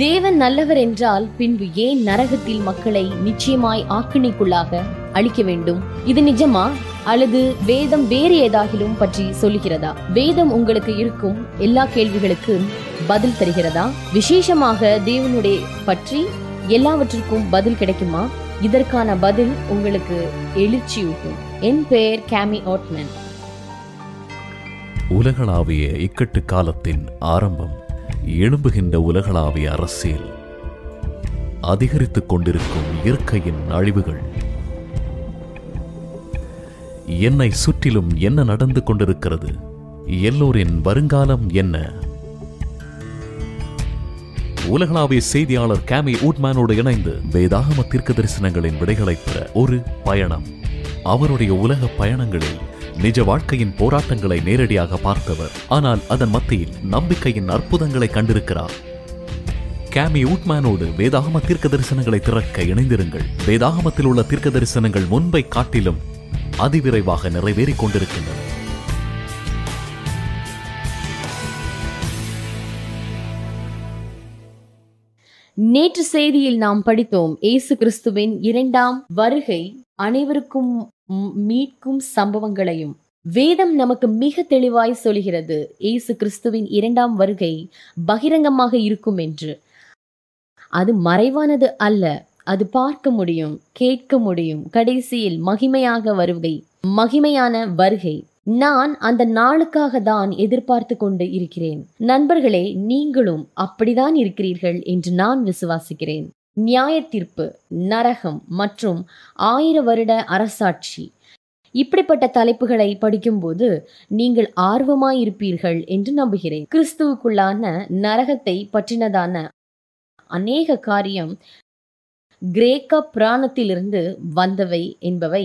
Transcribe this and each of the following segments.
தேவன் நல்லவர் என்றால் பின்பு ஏன் நரகத்தில் மக்களை நிச்சயமாய் ஆக்கினைக்குள்ளாக அழிக்க வேண்டும்? இது நிஜமா? அல்லது வேதம் வேறு ஏதாகிலும் பற்றி சொல்லுகிறதா? வேதம் உங்களுக்கு இருக்கும் எல்லா கேள்விகளுக்கு பதில் தருகிறதா? விசேஷமாக தேவனுடைய பற்றி எல்லாவற்றிற்கும் பதில் கிடைக்குமா? இதற்கான பதில் உங்களுக்கு எழுச்சியூட்டும். என் பெயர் கேமி ஓட்மன் உலகளாவிய இக்கட்டு காலத்தின் ஆரம்பம். எழும்புகின்ற உலகளாவிய அரசியல். அதிகரித்துக் கொண்டிருக்கும் இயற்கையின் அழிவுகள். என்னை சுற்றிலும் என்ன நடந்து கொண்டிருக்கிறது? எல்லோரின் வருங்காலம் என்ன? உலகளாவிய செய்தியாளர் கேமி ஊட்மேனோடு இணைந்து வேதாகம தீர்க்க தரிசனங்களின் விடைகளை பெற ஒரு பயணம். அவருடைய உலக பயணங்களில் நிஜ வாழ்க்கையின் போராட்டங்களை நேரடியாக பார்த்தவர். ஆனால் அதன் மத்தியில் நம்பிக்கையின் அற்புதங்களை கண்டிருக்கிறார். கேமி ஊட்மேனோடு வேதாகம தீர்க்க தரிசனங்களை திறக்க இணைந்திருங்கள். வேதாகமத்தில் உள்ள தீர்க்க தரிசனங்கள் முன்பை காட்டிலும் அதிவிரைவாக நிறைவேறிக் கொண்டிருக்கின்றன. நேற்று செய்தியில் நாம் படித்தோம் இயேசு கிறிஸ்துவின் இரண்டாம் வருகை. அனைவருக்கும் மீட்கும் சம்பவங்களையும். வேதம் நமக்கு மிக தெளிவாய் சொல்கிறது இயேசு கிறிஸ்துவின் இரண்டாம் வருகை பகிரங்கமாக இருக்கும் என்று. அது மறைவானது அல்ல அது பார்க்க முடியும் கேட்க முடியும் கடைசியில் மகிமையாக வருகை மகிமையான வருகை. நான் அந்த நாளுக்காக தான் எதிர்பார்த்து கொண்டு இருக்கிறேன். நண்பர்களே நீங்களும் அப்படிதான் இருக்கிறீர்கள் என்று நான் விசுவாசிக்கிறேன். நியாய தீர்ப்பு நரகம் மற்றும் ஆயிர வருட அரசாட்சி. இப்படிப்பட்ட தலைப்புகளை படிக்கும்போது நீங்கள் ஆர்வமாயிருப்பீர்கள் என்று நம்புகிறேன். கிறிஸ்துவுக்குள்ளான நரகத்தை பற்றினதான அநேக காரியம் கிரேக்க புராணத்திலிருந்து வந்தவை என்பவை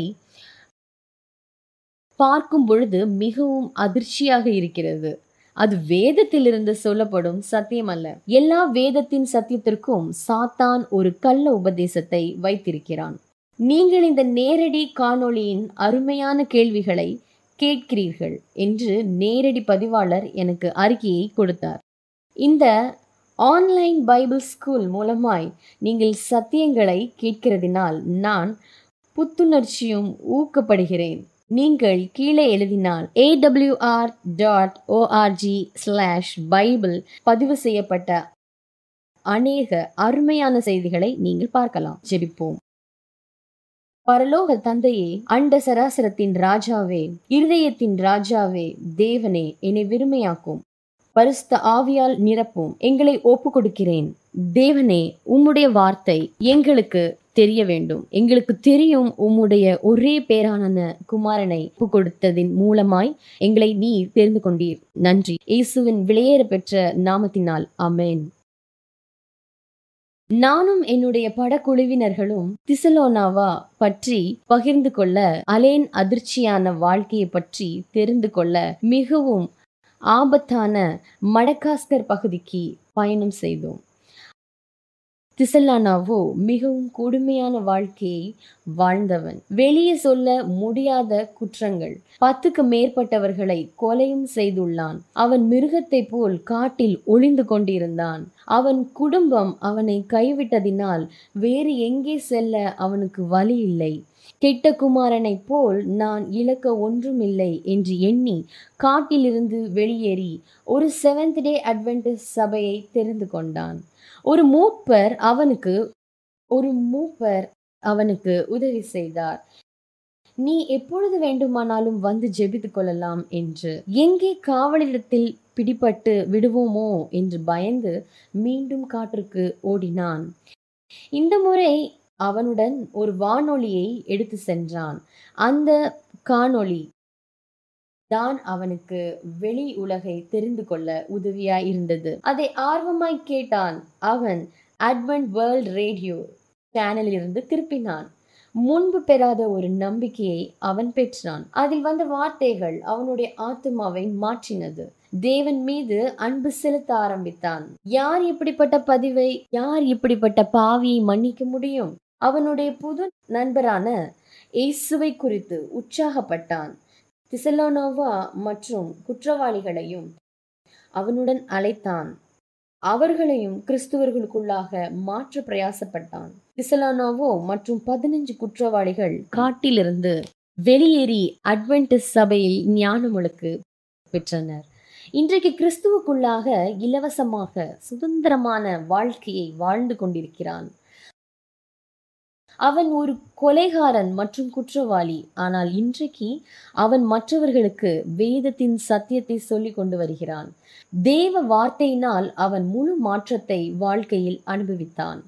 பார்க்கும் பொழுது மிகவும் அதிர்ச்சியாக இருக்கிறது. அது வேதத்திலிருந்து சொல்லப்படும் சத்தியம் அல்ல. எல்லா வேதத்தின் சத்தியத்திற்கும் சாத்தான் ஒரு கள்ள உபதேசத்தை வைத்திருக்கிறான். நீங்கள் இந்த நேரடி காணொளியின் அருமையான கேள்விகளை கேட்கிறீர்கள் என்று நேரடி பதிவாளர் எனக்கு அறிக்கையை கொடுத்தார். இந்த ஆன்லைன் பைபிள் ஸ்கூல் மூலமாய் நீங்கள் சத்தியங்களை கேட்கிறதினால் நான் புத்துணர்ச்சியும் ஊக்கப்படுகிறேன். நீங்கள் கீழே எழுதினால் AWR dot ORG slash Bible பதிவு செய்யப்பட்ட அநேக அருமையான செய்திகளை நீங்கள் பார்க்கலாம். ஜெபிப்போம். பரலோக தந்தையே அண்ட சராசரத்தின் ராஜாவே இருதயத்தின் ராஜாவே தேவனே என்னை விருமையாக்கும் பரிசுத்த ஆவியால் நிரப்பும். எங்களை ஒப்பு கொடுக்கிறேன் தேவனே உம்முடைய வார்த்தை எங்களுக்கு தெரிய வேண்டும். எங்களுக்கு தெரியும் உம்முடைய ஒரே பேரான குமாரனை ஒப்பு கொடுத்ததின் மூலமாய் எங்களை நீர் தெரிந்து கொண்டீர். நன்றி. இயேசுவின் விளையேற பெற்ற நாமத்தினால். அமேன் நானும் என்னுடைய படக்குழுவினர்களும் திசலோனாவா பற்றி பகிர்ந்து கொள்ள அலேன் அதிர்ச்சியான வாழ்க்கையை பற்றி தெரிந்து கொள்ள மிகவும் ஆபத்தான மடகாஸ்கர் பகுதிக்கு பயணம் செய்தோம். திசல்லானாவோ மிகவும் கொடுமையான வாழ்க்கையை வாழ்ந்தவன். வெளியே சொல்ல முடியாத குற்றங்கள். பத்துக்கு மேற்பட்டவர்களை கொலையும் செய்துள்ளான். அவன் மிருகத்தை போல் காட்டில் ஒளிந்து கொண்டிருந்தான். அவன் குடும்பம் அவனை கைவிட்டதினால் வேறு எங்கே செல்ல அவனுக்கு வழி இல்லை. கெட்ட குமாரனைப் போல் நான் இழக்க ஒன்றுமில்லை என்று எண்ணி காட்டிலிருந்து வெளியேறி ஒரு செவன்த் டே அட்வென்டிஸ் சபையை தெரிந்து கொண்டான். ஒரு மூப்பர் அவனுக்கு ஒரு மூப்பர் அவனுக்கு உதவி செய்தார். நீ எப்பொழுது வேண்டுமானாலும் வந்து ஜெபித்துக் கொள்ளலாம் என்று. எங்கே காவலிடத்தில் பிடிபட்டு விடுவோமோ என்று பயந்து மீண்டும் காற்றுக்கு ஓடினான். இந்த முறை அவனுடன் ஒரு வானொலியை எடுத்து சென்றான். அந்த காணொளி தான் அவனுக்கு வெளி உலகை தெரிந்து கொள்ள உதவியாய் இருந்தது அதை ஆர்வமாய் கேட்டான் அவன். அட்வென்ட் வேர்ல்ட் ரேடியோ சேனலில் இருந்து திருப்பினான். முன்பு பெறாத ஒரு நம்பிக்கையை அவன் பெற்றான். அதில் வந்த வார்த்தைகள் அவனுடைய ஆத்மாவை மாற்றினது. தேவன் மீது அன்பு செலுத்த ஆரம்பித்தான். யார் இப்படிப்பட்ட பதிவை யார் இப்படிப்பட்ட பாவியை மன்னிக்க முடியும்? அவனுடைய புது நண்பரான இயேசுவை குறித்து உற்சாகப்பட்டான். திசலோனோவா மற்றும் குற்றவாளிகளையும் அவனுடன் அழைத்தான். அவர்களையும் கிறிஸ்துவர்களுக்குள்ளாக மாற்ற பிரயாசப்பட்டான். திசலானாவோ மற்றும் பதினஞ்சு குற்றவாளிகள் காட்டிலிருந்து வெளியேறி அட்வென்டிஸ் சபையில் ஞானமுழுக்கு பெற்றனர். இன்றைக்கு கிறிஸ்துவுக்குள்ளாக இலவசமாக சுதந்திரமான வாழ்க்கையை வாழ்ந்து கொண்டிருக்கிறான். அவன் ஒரு கொலைகாரன் மற்றும் குற்றவாளி. ஆனால் இன்றைக்கு அவன் மற்றவர்களுக்கு வேதத்தின் சத்தியத்தை சொல்லிக் கொண்டு வருகிறான். தேவ வார்த்தையினால் அவன் முழு மாற்றத்தை வாழ்க்கையில் அனுபவித்தான்.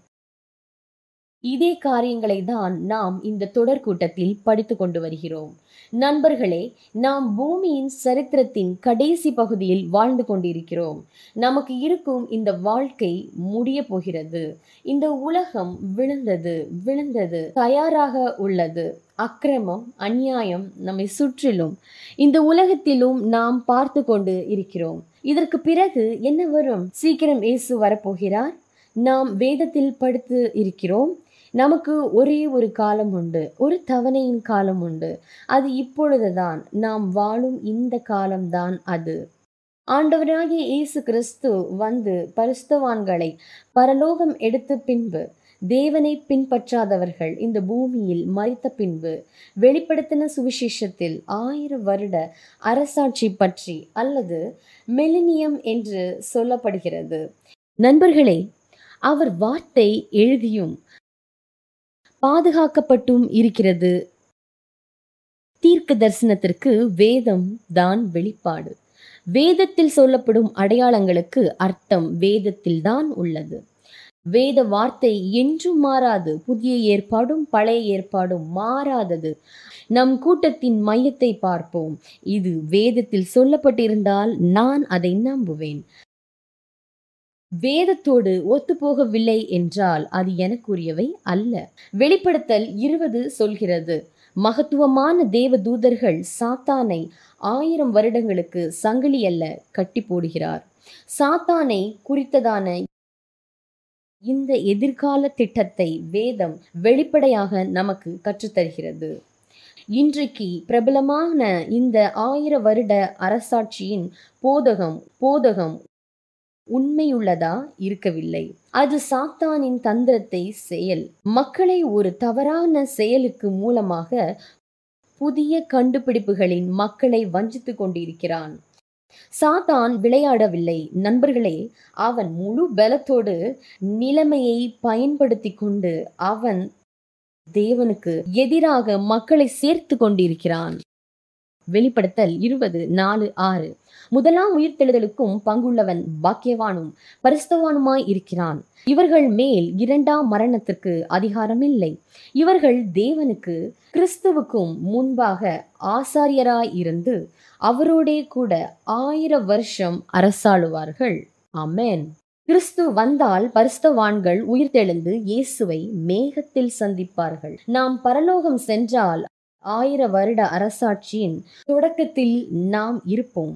இதே காரியங்களை தான் நாம் இந்த தொடர் கூட்டத்தில் படித்து கொண்டு வருகிறோம். நண்பர்களே நாம் பூமியின் சரித்திரத்தின் கடைசி பகுதியில் வாழ்ந்து கொண்டிருக்கிறோம். நமக்கு இருக்கும் இந்த வாழ்க்கை முடிய போகிறது. இந்த உலகம் விழுந்தது விழுந்தது தயாராக உள்ளது. அக்கிரமம் அநியாயம் நம்மை சுற்றிலும் இந்த உலகத்திலும் நாம் பார்த்து கொண்டு இருக்கிறோம். இதற்கு பிறகு என்ன வரும்? சீக்கிரம் இயேசு வரப்போகிறார். நாம் வேதத்தில் படுத்து இருக்கிறோம். நமக்கு ஒரே ஒரு காலம் உண்டு ஒரு தவணையின் காலம் உண்டு. அது இப்பொழுதுதான் நாம் வாழும் இந்த காலம்தான் அது. ஆண்டவராகிய இயேசு கிறிஸ்து வந்து பரிஸ்தவான்களை பரலோகம் எடுத்த பின்பு தேவனை பின்பற்றாதவர்கள் இந்த பூமியில் மறித்த பின்பு வெளிப்படுத்தின சுவிசேஷத்தில் ஆயிரம் வருட அரசாட்சி பற்றி அல்லது மெலினியம் என்று சொல்லப்படுகிறது. நண்பர்களே அவர் வார்த்தை எழுதியும் பாதுகாக்கப்பட்டும் இருக்கிறது. தீர்க்க தரிசனத்திற்கு வேதம் தான் வெளிப்பாடு. வேதத்தில் சொல்லப்படும் அடையாளங்களுக்கு அர்த்தம் வேதத்தில் தான் உள்ளது. வேத வார்த்தை என்றும் மாறாது புதிய ஏற்பாடும் பழைய ஏற்பாடும் மாறாதது. நம் கூட்டத்தின் மையத்தை பார்ப்போம். இது வேதத்தில் சொல்லப்பட்டிருந்தால் நான் அதை நம்புவேன். வேதத்தோடு ஒத்துப்போகவில்லை என்றால் அது எனக்குரியவை அல்ல. வெளிப்படுத்தல் இருபது சொல்கிறது மகத்துவமான தேவ தூதர்கள் சாத்தானை ஆயிரம் வருடங்களுக்கு சங்கிலி அல்ல கட்டி போடுகிறார். சாத்தானை குறித்ததான இந்த எதிர்கால திட்டத்தை வேதம் வெளிப்படையாக நமக்கு கற்றுத்தருகிறது. இன்றைக்கு பிரபலமான இந்த ஆயிர வருட அரசாட்சியின் போதகம் போதகம் உண்மையுள்ளதா இருக்கவில்லை. அது சாத்தானின் தந்திரத்தை செயல். மக்களை ஒரு தவறான செயலுக்கு மூலமாக புதிய கண்டுபிடிப்புகளின் மக்களை வஞ்சித்துக் கொண்டிருக்கிறான். சாத்தான் விளையாடவில்லை. நண்பர்களே அவன் முழு பலத்தோடு நிலைமையை பயன்படுத்தி கொண்டு அவன் தேவனுக்கு எதிராக மக்களை சேர்த்து கொண்டிருக்கிறான். வெளிப்படுத்தல் இருபது நாலு ஆறு. முதலாம் உயிர்த்தெழுதலுக்கும் பங்குள்ளவன் பாக்கியவானும் பரிஸ்தவானுமாய் இருக்கிறான். இவர்கள் மேல் இரண்டாம் மரணத்திற்கு அதிகாரமில்லை. இவர்கள் தேவனுக்கு கிறிஸ்துவுக்கும் முன்பாக ஆசாரியராய் இருந்து அவரோடே கூட ஆயிர வருஷம் அரசாளுவார்கள். அமேன் கிறிஸ்து வந்தால் பரிஸ்தவான்கள் உயிர்த்தெழுந்து இயேசுவை மேகத்தில் சந்திப்பார்கள். நாம் பரலோகம் சென்றால் ஆயிர வருட அரசாட்சியின் தொடக்கத்தில் நாம் இருப்போம்.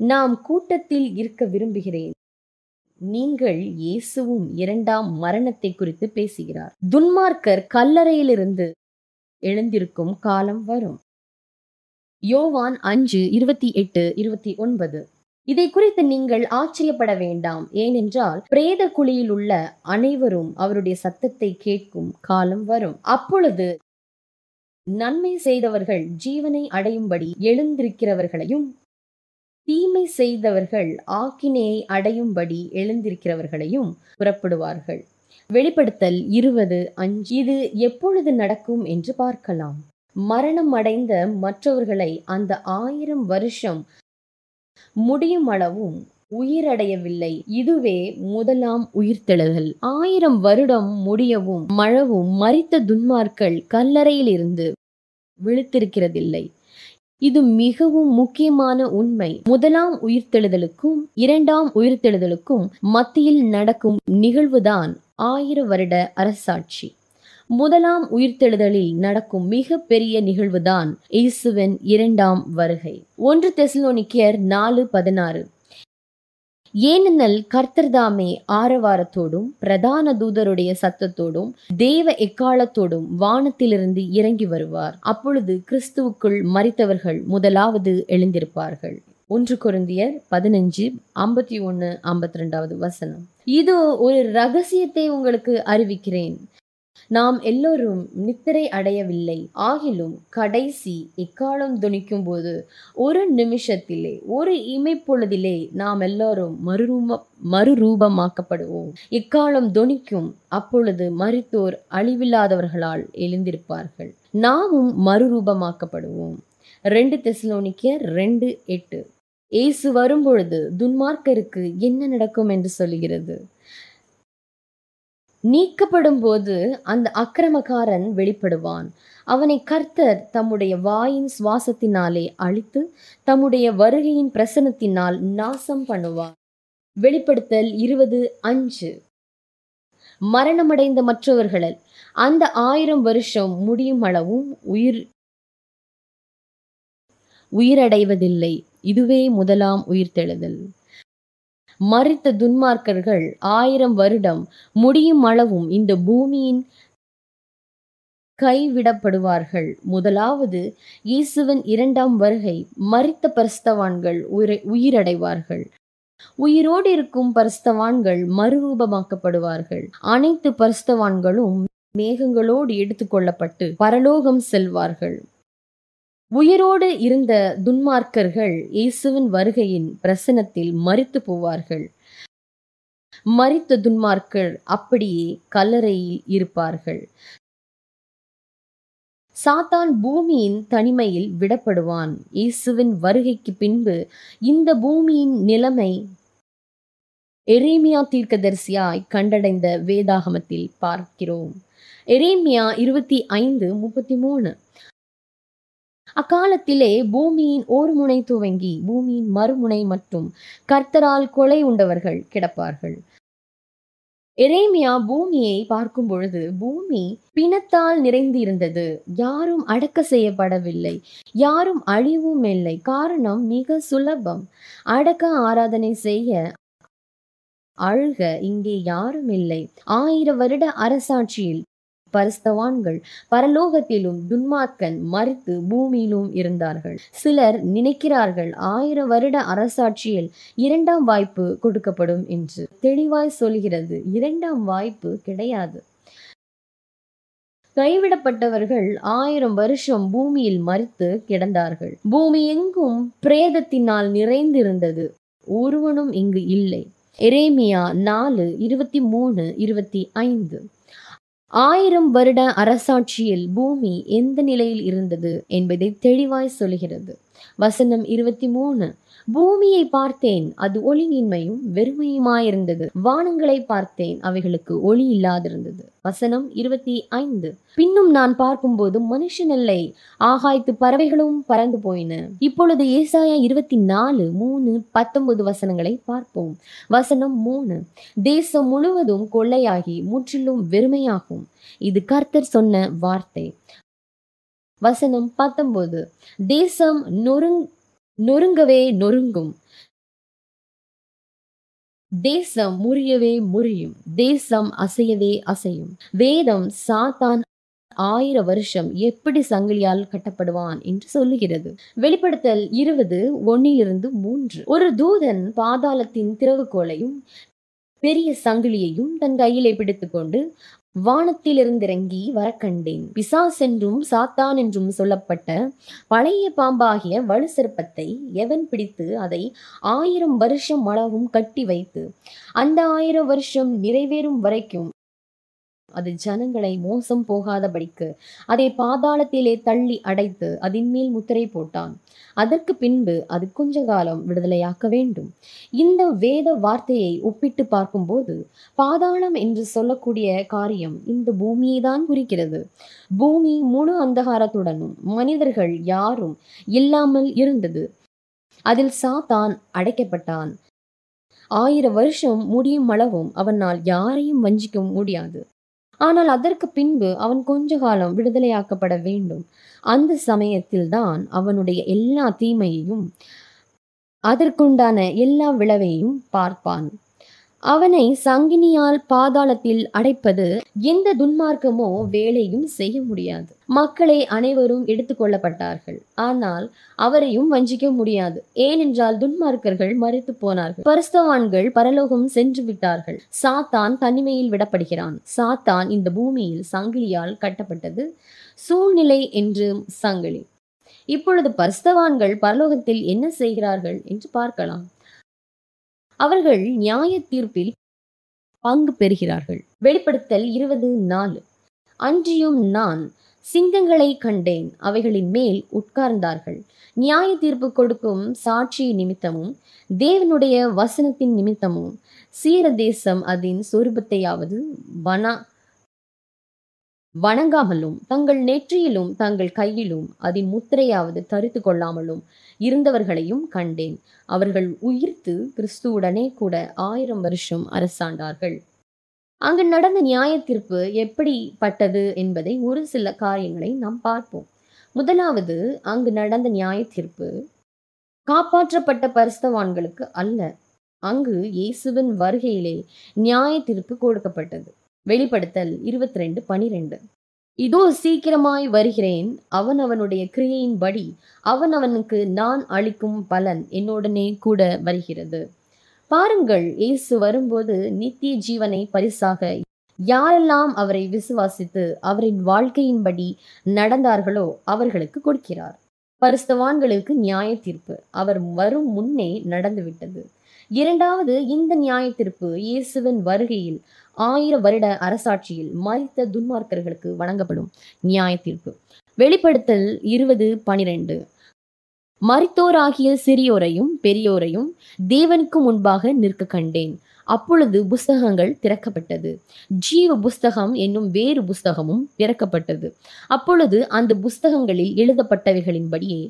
நாம் கூட்டத்தில் இருக்க விரும்புகிறேன். நீங்கள் இயேசுவும் இரண்டாம் மரணத்தை குறித்து பேசுகிறார். துன்மார்க்கர் கல்லறையிலிருந்து எழுந்திருக்கும் காலம் வரும். யோவான் அஞ்சு இருபத்தி எட்டு இருபத்தி ஒன்பது. இதை குறித்து நீங்கள் ஆச்சரியப்பட வேண்டாம். ஏனென்றால் பிரேத குழியில் உள்ள அனைவரும் அவருடைய சத்தத்தை கேட்கும் காலம் வரும். அப்பொழுது நன்மை செய்தவர்கள் ஜீவனை அடையும்படி எழுந்திருக்கிறவர்களையும் தீமை செய்தவர்கள் ஆக்கினையை அடையும்படி எழுந்திருக்கிறவர்களையும் புறப்படுவார்கள். வெளிப்படுத்தல் இருபது அஞ்சு. இது எப்பொழுது நடக்கும் என்று பார்க்கலாம். மரணம் அடைந்த மற்றவர்களை அந்த ஆயிரம் வருஷம் முடியும் அளவும் உயிரடையவில்லை. இதுவே முதலாம் உயிர்த்தெழுதல். ஆயிரம் வருடம் முடியவும் மழவும் மறித்த துன்மார்கள் கல்லறையிலிருந்து விழுத்திருக்கிறதில்லை. இது மிகவும் முக்கியமான உண்மை. முதலாம் உயிர்த்தெழுதலுக்கும் இரண்டாம் உயிர்த்தெழுதலுக்கும் மத்தியில் நடக்கும் நிகழ்வுதான் ஆயிர வருட அரசாட்சி. முதலாம் உயிர்த்தெழுதலில் நடக்கும் மிக பெரிய நிகழ்வுதான் இயேசுவின் இரண்டாம் வருகை. ஒன்று தெசலோனிக்கியர் நாலு பதினாறு. ஏனெனில் கர்த்தர்தாமே ஆரவாரத்தோடும் பிரதான தூதருடைய சத்தத்தோடும் தேவ எக்காலத்தோடும் வானத்திலிருந்து இறங்கி வருவார். அப்பொழுது கிறிஸ்துவுக்குள் மறித்தவர்கள் முதலாவது எழுந்திருப்பார்கள். ஒன்று குருந்தியர் பதினஞ்சு ஐம்பத்தி ஒன்று ஐம்பத்தி ரெண்டாவது வசனம். இது ஒரு ரகசியத்தை உங்களுக்கு அறிவிக்கிறேன். நாம் எல்லோரும் நித்திரை அடையவில்லை. ஆகிலும் கடைசி எக்காலம் துணிக்கும் போது ஒரு நிமிஷத்திலே ஒரு இமைப்பொழுதிலே நாம் எல்லோரும் மறுரூப மறுரூபமாக்கப்படுவோம். இக்காலம் துணிக்கும் அப்பொழுது மரித்தோர் அழிவில்லாதவர்களால் எழுந்திருப்பார்கள். நாமும் மறுரூபமாக்கப்படுவோம். ரெண்டு தெசலோனிக்க ரெண்டு எட்டு. இயேசு வரும்பொழுது துன்மார்க்கருக்கு என்ன நடக்கும் என்று சொல்லுகிறது? நீக்கப்படும் போது அந்த அக்கிரமக்காரன் வெளிப்படுவான். அவனை கர்த்தர் தம்முடைய வாயின் சுவாசத்தினாலே அழித்து தம்முடைய வருகையின் பிரசனத்தினால் நாசம் பண்ணுவார். வெளிப்படுத்தல் இருபது அஞ்சு. மரணமடைந்த மற்றவர்கள் அந்த ஆயிரம் வருஷம் முடியும் அளவும் உயிர் உயிரடைவதில்லை. இதுவே முதலாம் உயிர்த்தெழுதல். மறித்த துன்மார்க்கர்கள் ஆயிரம் வருடம் முடியும் அளவும் இந்த பூமியின் கைவிடப்படுவார்கள். முதலாவது இயேசுவின் இரண்டாம் வருகை மறித்த பரிஸ்தவான்கள் உயிரை- உயிரடைவார்கள். உயிரோடு இருக்கும் பரிஸ்தவான்கள் மறுரூபமாக்கப்படுவார்கள். அனைத்து பரிஸ்தவான்களும் மேகங்களோடு எடுத்துக்கொள்ளப்பட்டு பரலோகம் செல்வார்கள். உயிரோடு இருந்த துன்மார்க்கர்கள் இயேசுவின் வருகையின் பிரசனத்தில் மரித்து போவார்கள். மறித்த துன்மார்க்கர் அப்படியே கல்லறையில் இருப்பார்கள். சாத்தான் பூமியின் தனிமையில் விடப்படுவான். இயேசுவின் வருகைக்கு பின்பு இந்த பூமியின் நிலைமை எரேமியா தீர்க்கதரிசியாய் கண்டடைந்த வேதாகமத்தில் பார்க்கிறோம். எரேமியா இருபத்தி ஐந்து முப்பத்தி மூணு. அக்காலத்திலே பூமியின் ஒரு முனை துவங்கி பூமியின் மறுமுனை மட்டும் கர்த்தரால் கொலை உண்டவர்கள் கிடப்பார்கள். எரேமியா பூமியை பார்க்கும் பொழுது பூமி பிணத்தால் நிறைந்து இருந்தது யாரும் அடக்க செய்யப்படவில்லை. யாரும் அழிவும் இல்லை. காரணம் மிக சுலபம். அடக்க ஆராதனை செய்ய அழுக இங்கே யாரும் இல்லை. ஆயிரம் வருட அரசாட்சியில் பரிஸ்தவான்கள் பரலோகத்திலும் துன்மார்க்கன் மறித்து பூமியிலும் இருந்தார்கள். சிலர் நினைக்கிறார்கள் ஆயிரம் வருட அரசாட்சியில் இரண்டாம் வாய்ப்பு கொடுக்கப்படும் என்று. தெளிவாய் சொல்கிறது இரண்டாம் வாய்ப்பு கிடையாது. கைவிடப்பட்டவர்கள் ஆயிரம் வருஷம் பூமியில் மறித்து கிடந்தார்கள். பூமி எங்கும் பிரேதத்தினால் நிறைந்திருந்தது. ஒருவனும் இங்கு இல்லை. எரேமியா நாலு இருபத்தி மூணு இருபத்தி ஐந்து. ஆயிரம் வருட அரசாட்சியில் பூமி எந்த நிலையில் இருந்தது என்பதை தெளிவாய் சொல்கிறது. வசனம் இருபத்தி மூணு பூமியை பார்த்தேன் அது ஒளியின்மையும் வெறுமையுமாயிருந்தது. வானங்களை பார்த்தேன் அவைகளுக்கு ஒளி இல்லாதிருந்தது. வசனம் இருபத்தி ஐந்து பின்னும் நான் பார்க்கும்போது மனுஷன் இல்லை ஆகாய்த்து பறவைகளும் பறந்து போயின. இப்பொழுது ஏசாயா இருபத்தி நாலு மூணு பத்தொன்பது வசனங்களை பார்ப்போம். வசனம் மூணு. தேசம் முழுவதும் கொள்ளையாகி முற்றிலும் வெறுமையாகும். இது கர்த்தர் சொன்ன வார்த்தை. வசனம் பத்தொன்பது. தேசம் நொறுங் நொறுங்கவே நொறுங்கும். தேசம் முறியவே முறியும். தேசம் அசையவே அசையும். வேதம் சாத்தான் ஆயிரம் வருஷம் எப்படி சங்கிலியால் கட்டப்படுவான் என்று சொல்லுகிறது. வெளிப்படுத்தல் இருபது ஒன்னிலிருந்து மூன்று. ஒரு தூதன் பாதாளத்தின் திறவுகோலையும் பெரிய சங்கிலியையும் தன் கையிலே பிடித்துக்கொண்டு வானத்திலிருந்திறங்கி வர கண்டேன் பிசாஸ் என்றும் சாத்தான் என்றும் சொல்லப்பட்ட பழைய பாம்பாகிய வலு சிற்பத்தை எவன் பிடித்து அதை ஆயிரம் வருஷம் அளவும் கட்டி வைத்து அந்த ஆயிரம் வருஷம் நிறைவேறும் வரைக்கும் அது ஜனங்களை மோசம் போகாதபடிக்கு அதை பாதாளத்திலே தள்ளி அடைத்து அதன் மேல் முத்திரை போட்டான். அதற்கு பின்பு அது கொஞ்ச காலம் விடுதலையாக்க வேண்டும். இந்த வேத வார்த்தையை ஒப்பிட்டு பார்க்கும்போது பாதாளம் என்று சொல்லக்கூடிய காரியம் இந்த பூமியை தான் குறிக்கிறது. பூமி முழு அந்தகாரத்துடனும் மனிதர்கள் யாரும் இல்லாமல் இருந்தது. அதில் சாத்தான் அடைக்கப்பட்டான். ஆயிரம் வருஷம் முடியும் அளவும் அவனால் யாரையும் வஞ்சிக்க முடியாது. ஆனால் அதற்கு பின்பு அவன் கொஞ்ச காலம் விடுதலையாக்கப்பட வேண்டும். அந்த சமயத்தில்தான் அவனுடைய எல்லா தீமையையும் அதற்குண்டான எல்லா விளைவையும் பார்ப்பான். அவனை சங்கினியால் பாதாளத்தில் அடைப்பது எந்த துன்மார்க்கமோ வேலையும் செய்ய முடியாது. மக்களை அனைவரும் எடுத்துக்கொள்ளப்பட்டார்கள் ஆனால் அவரையும் வஞ்சிக்க முடியாது. ஏனென்றால் துன்மார்க்கர்கள் மறைத்து போனார்கள். பரிஸ்தவான்கள் பரலோகம் சென்று விட்டார்கள். சாத்தான் தனிமையில் விடப்படுகிறான். சாத்தான் இந்த பூமியில் சங்கிலியால் கட்டப்பட்டது. சூழ்நிலை என்று சங்கிலி. இப்பொழுது பரிஸ்தவான்கள் பரலோகத்தில் என்ன செய்கிறார்கள் என்று பார்க்கலாம். அவர்கள் நியாய தீர்ப்பில் பங்கு பெறுகிறார்கள். வெளிப்படுத்தல் இருபது நாலு. அன்றியும் நான் சிங்கங்களை கண்டேன் அவைகளின் மேல் உட்கார்ந்தார்கள். நியாய தீர்ப்பு கொடுக்கும் சாட்சி நிமித்தமும் தேவனுடைய வசனத்தின் நிமித்தமும் சீர தேசம் அதன் சொரூபத்தையாவது வனா வணங்காமலும் தங்கள் நெற்றியிலும் தங்கள் கையிலும் அதன் முத்திரையாவது தரித்து கொள்ளாமலும் இருந்தவர்களையும் கண்டேன். அவர்கள் உயிர்த்து கிறிஸ்துவுடனே கூட ஆயிரம் வருஷம் அரசாண்டார்கள். அங்கு நடந்த நியாய தீர்ப்பு எப்படிப்பட்டது என்பதை ஒரு சில காரியங்களை நாம் பார்ப்போம். முதலாவது அங்கு நடந்த நியாய தீர்ப்பு காப்பாற்றப்பட்ட பரிஸ்தவான்களுக்கு அல்ல. அங்கு இயேசுவின் வருகையிலே நியாய தீர்ப்பு கொடுக்கப்பட்டது. வெளிப்படுத்தல் இருபத்தி ரெண்டு பனிரெண்டு. இதோ சீக்கிரமாய் வருகிறேன் அவன் அவனுடைய கிரியையின்படி அவன் அவனுக்கு நான் அளிக்கும் பலன் என்னுடனே கூட வருகிறது. பாருங்கள் இயேசு வரும்போது நித்திய ஜீவனை பரிசாக யாரெல்லாம் அவரை விசுவாசித்து அவரின் வாழ்க்கையின்படி நடந்தார்களோ அவர்களுக்கு கொடுக்கிறார். பரிஸ்தவான்களுக்கு நியாய தீர்ப்பு அவர் வரும் முன்னே நடந்துவிட்டது. இரண்டாவது இந்த நியாய தீர்ப்பு இயேசுவின் வருகையில் ஆயிர வருட அரசாட்சியில் மறித்த துன்மார்க்கர்களுக்கு வழங்கப்படும் நியாய தீர்ப்பு வெளிப்படுத்தல் இருபது பனிரெண்டு. மறித்தோராகிய சிறியோரையும் பெரியோரையும் தேவனுக்கு முன்பாக நிற்க கண்டேன். அப்பொழுது புஸ்தகங்கள் திறக்கப்பட்டது. ஜீவ புஸ்தகம் என்னும் வேறு புஸ்தகமும் திறக்கப்பட்டது. அப்பொழுது அந்த புஸ்தகங்களில் எழுதப்பட்டவைகளின்படியே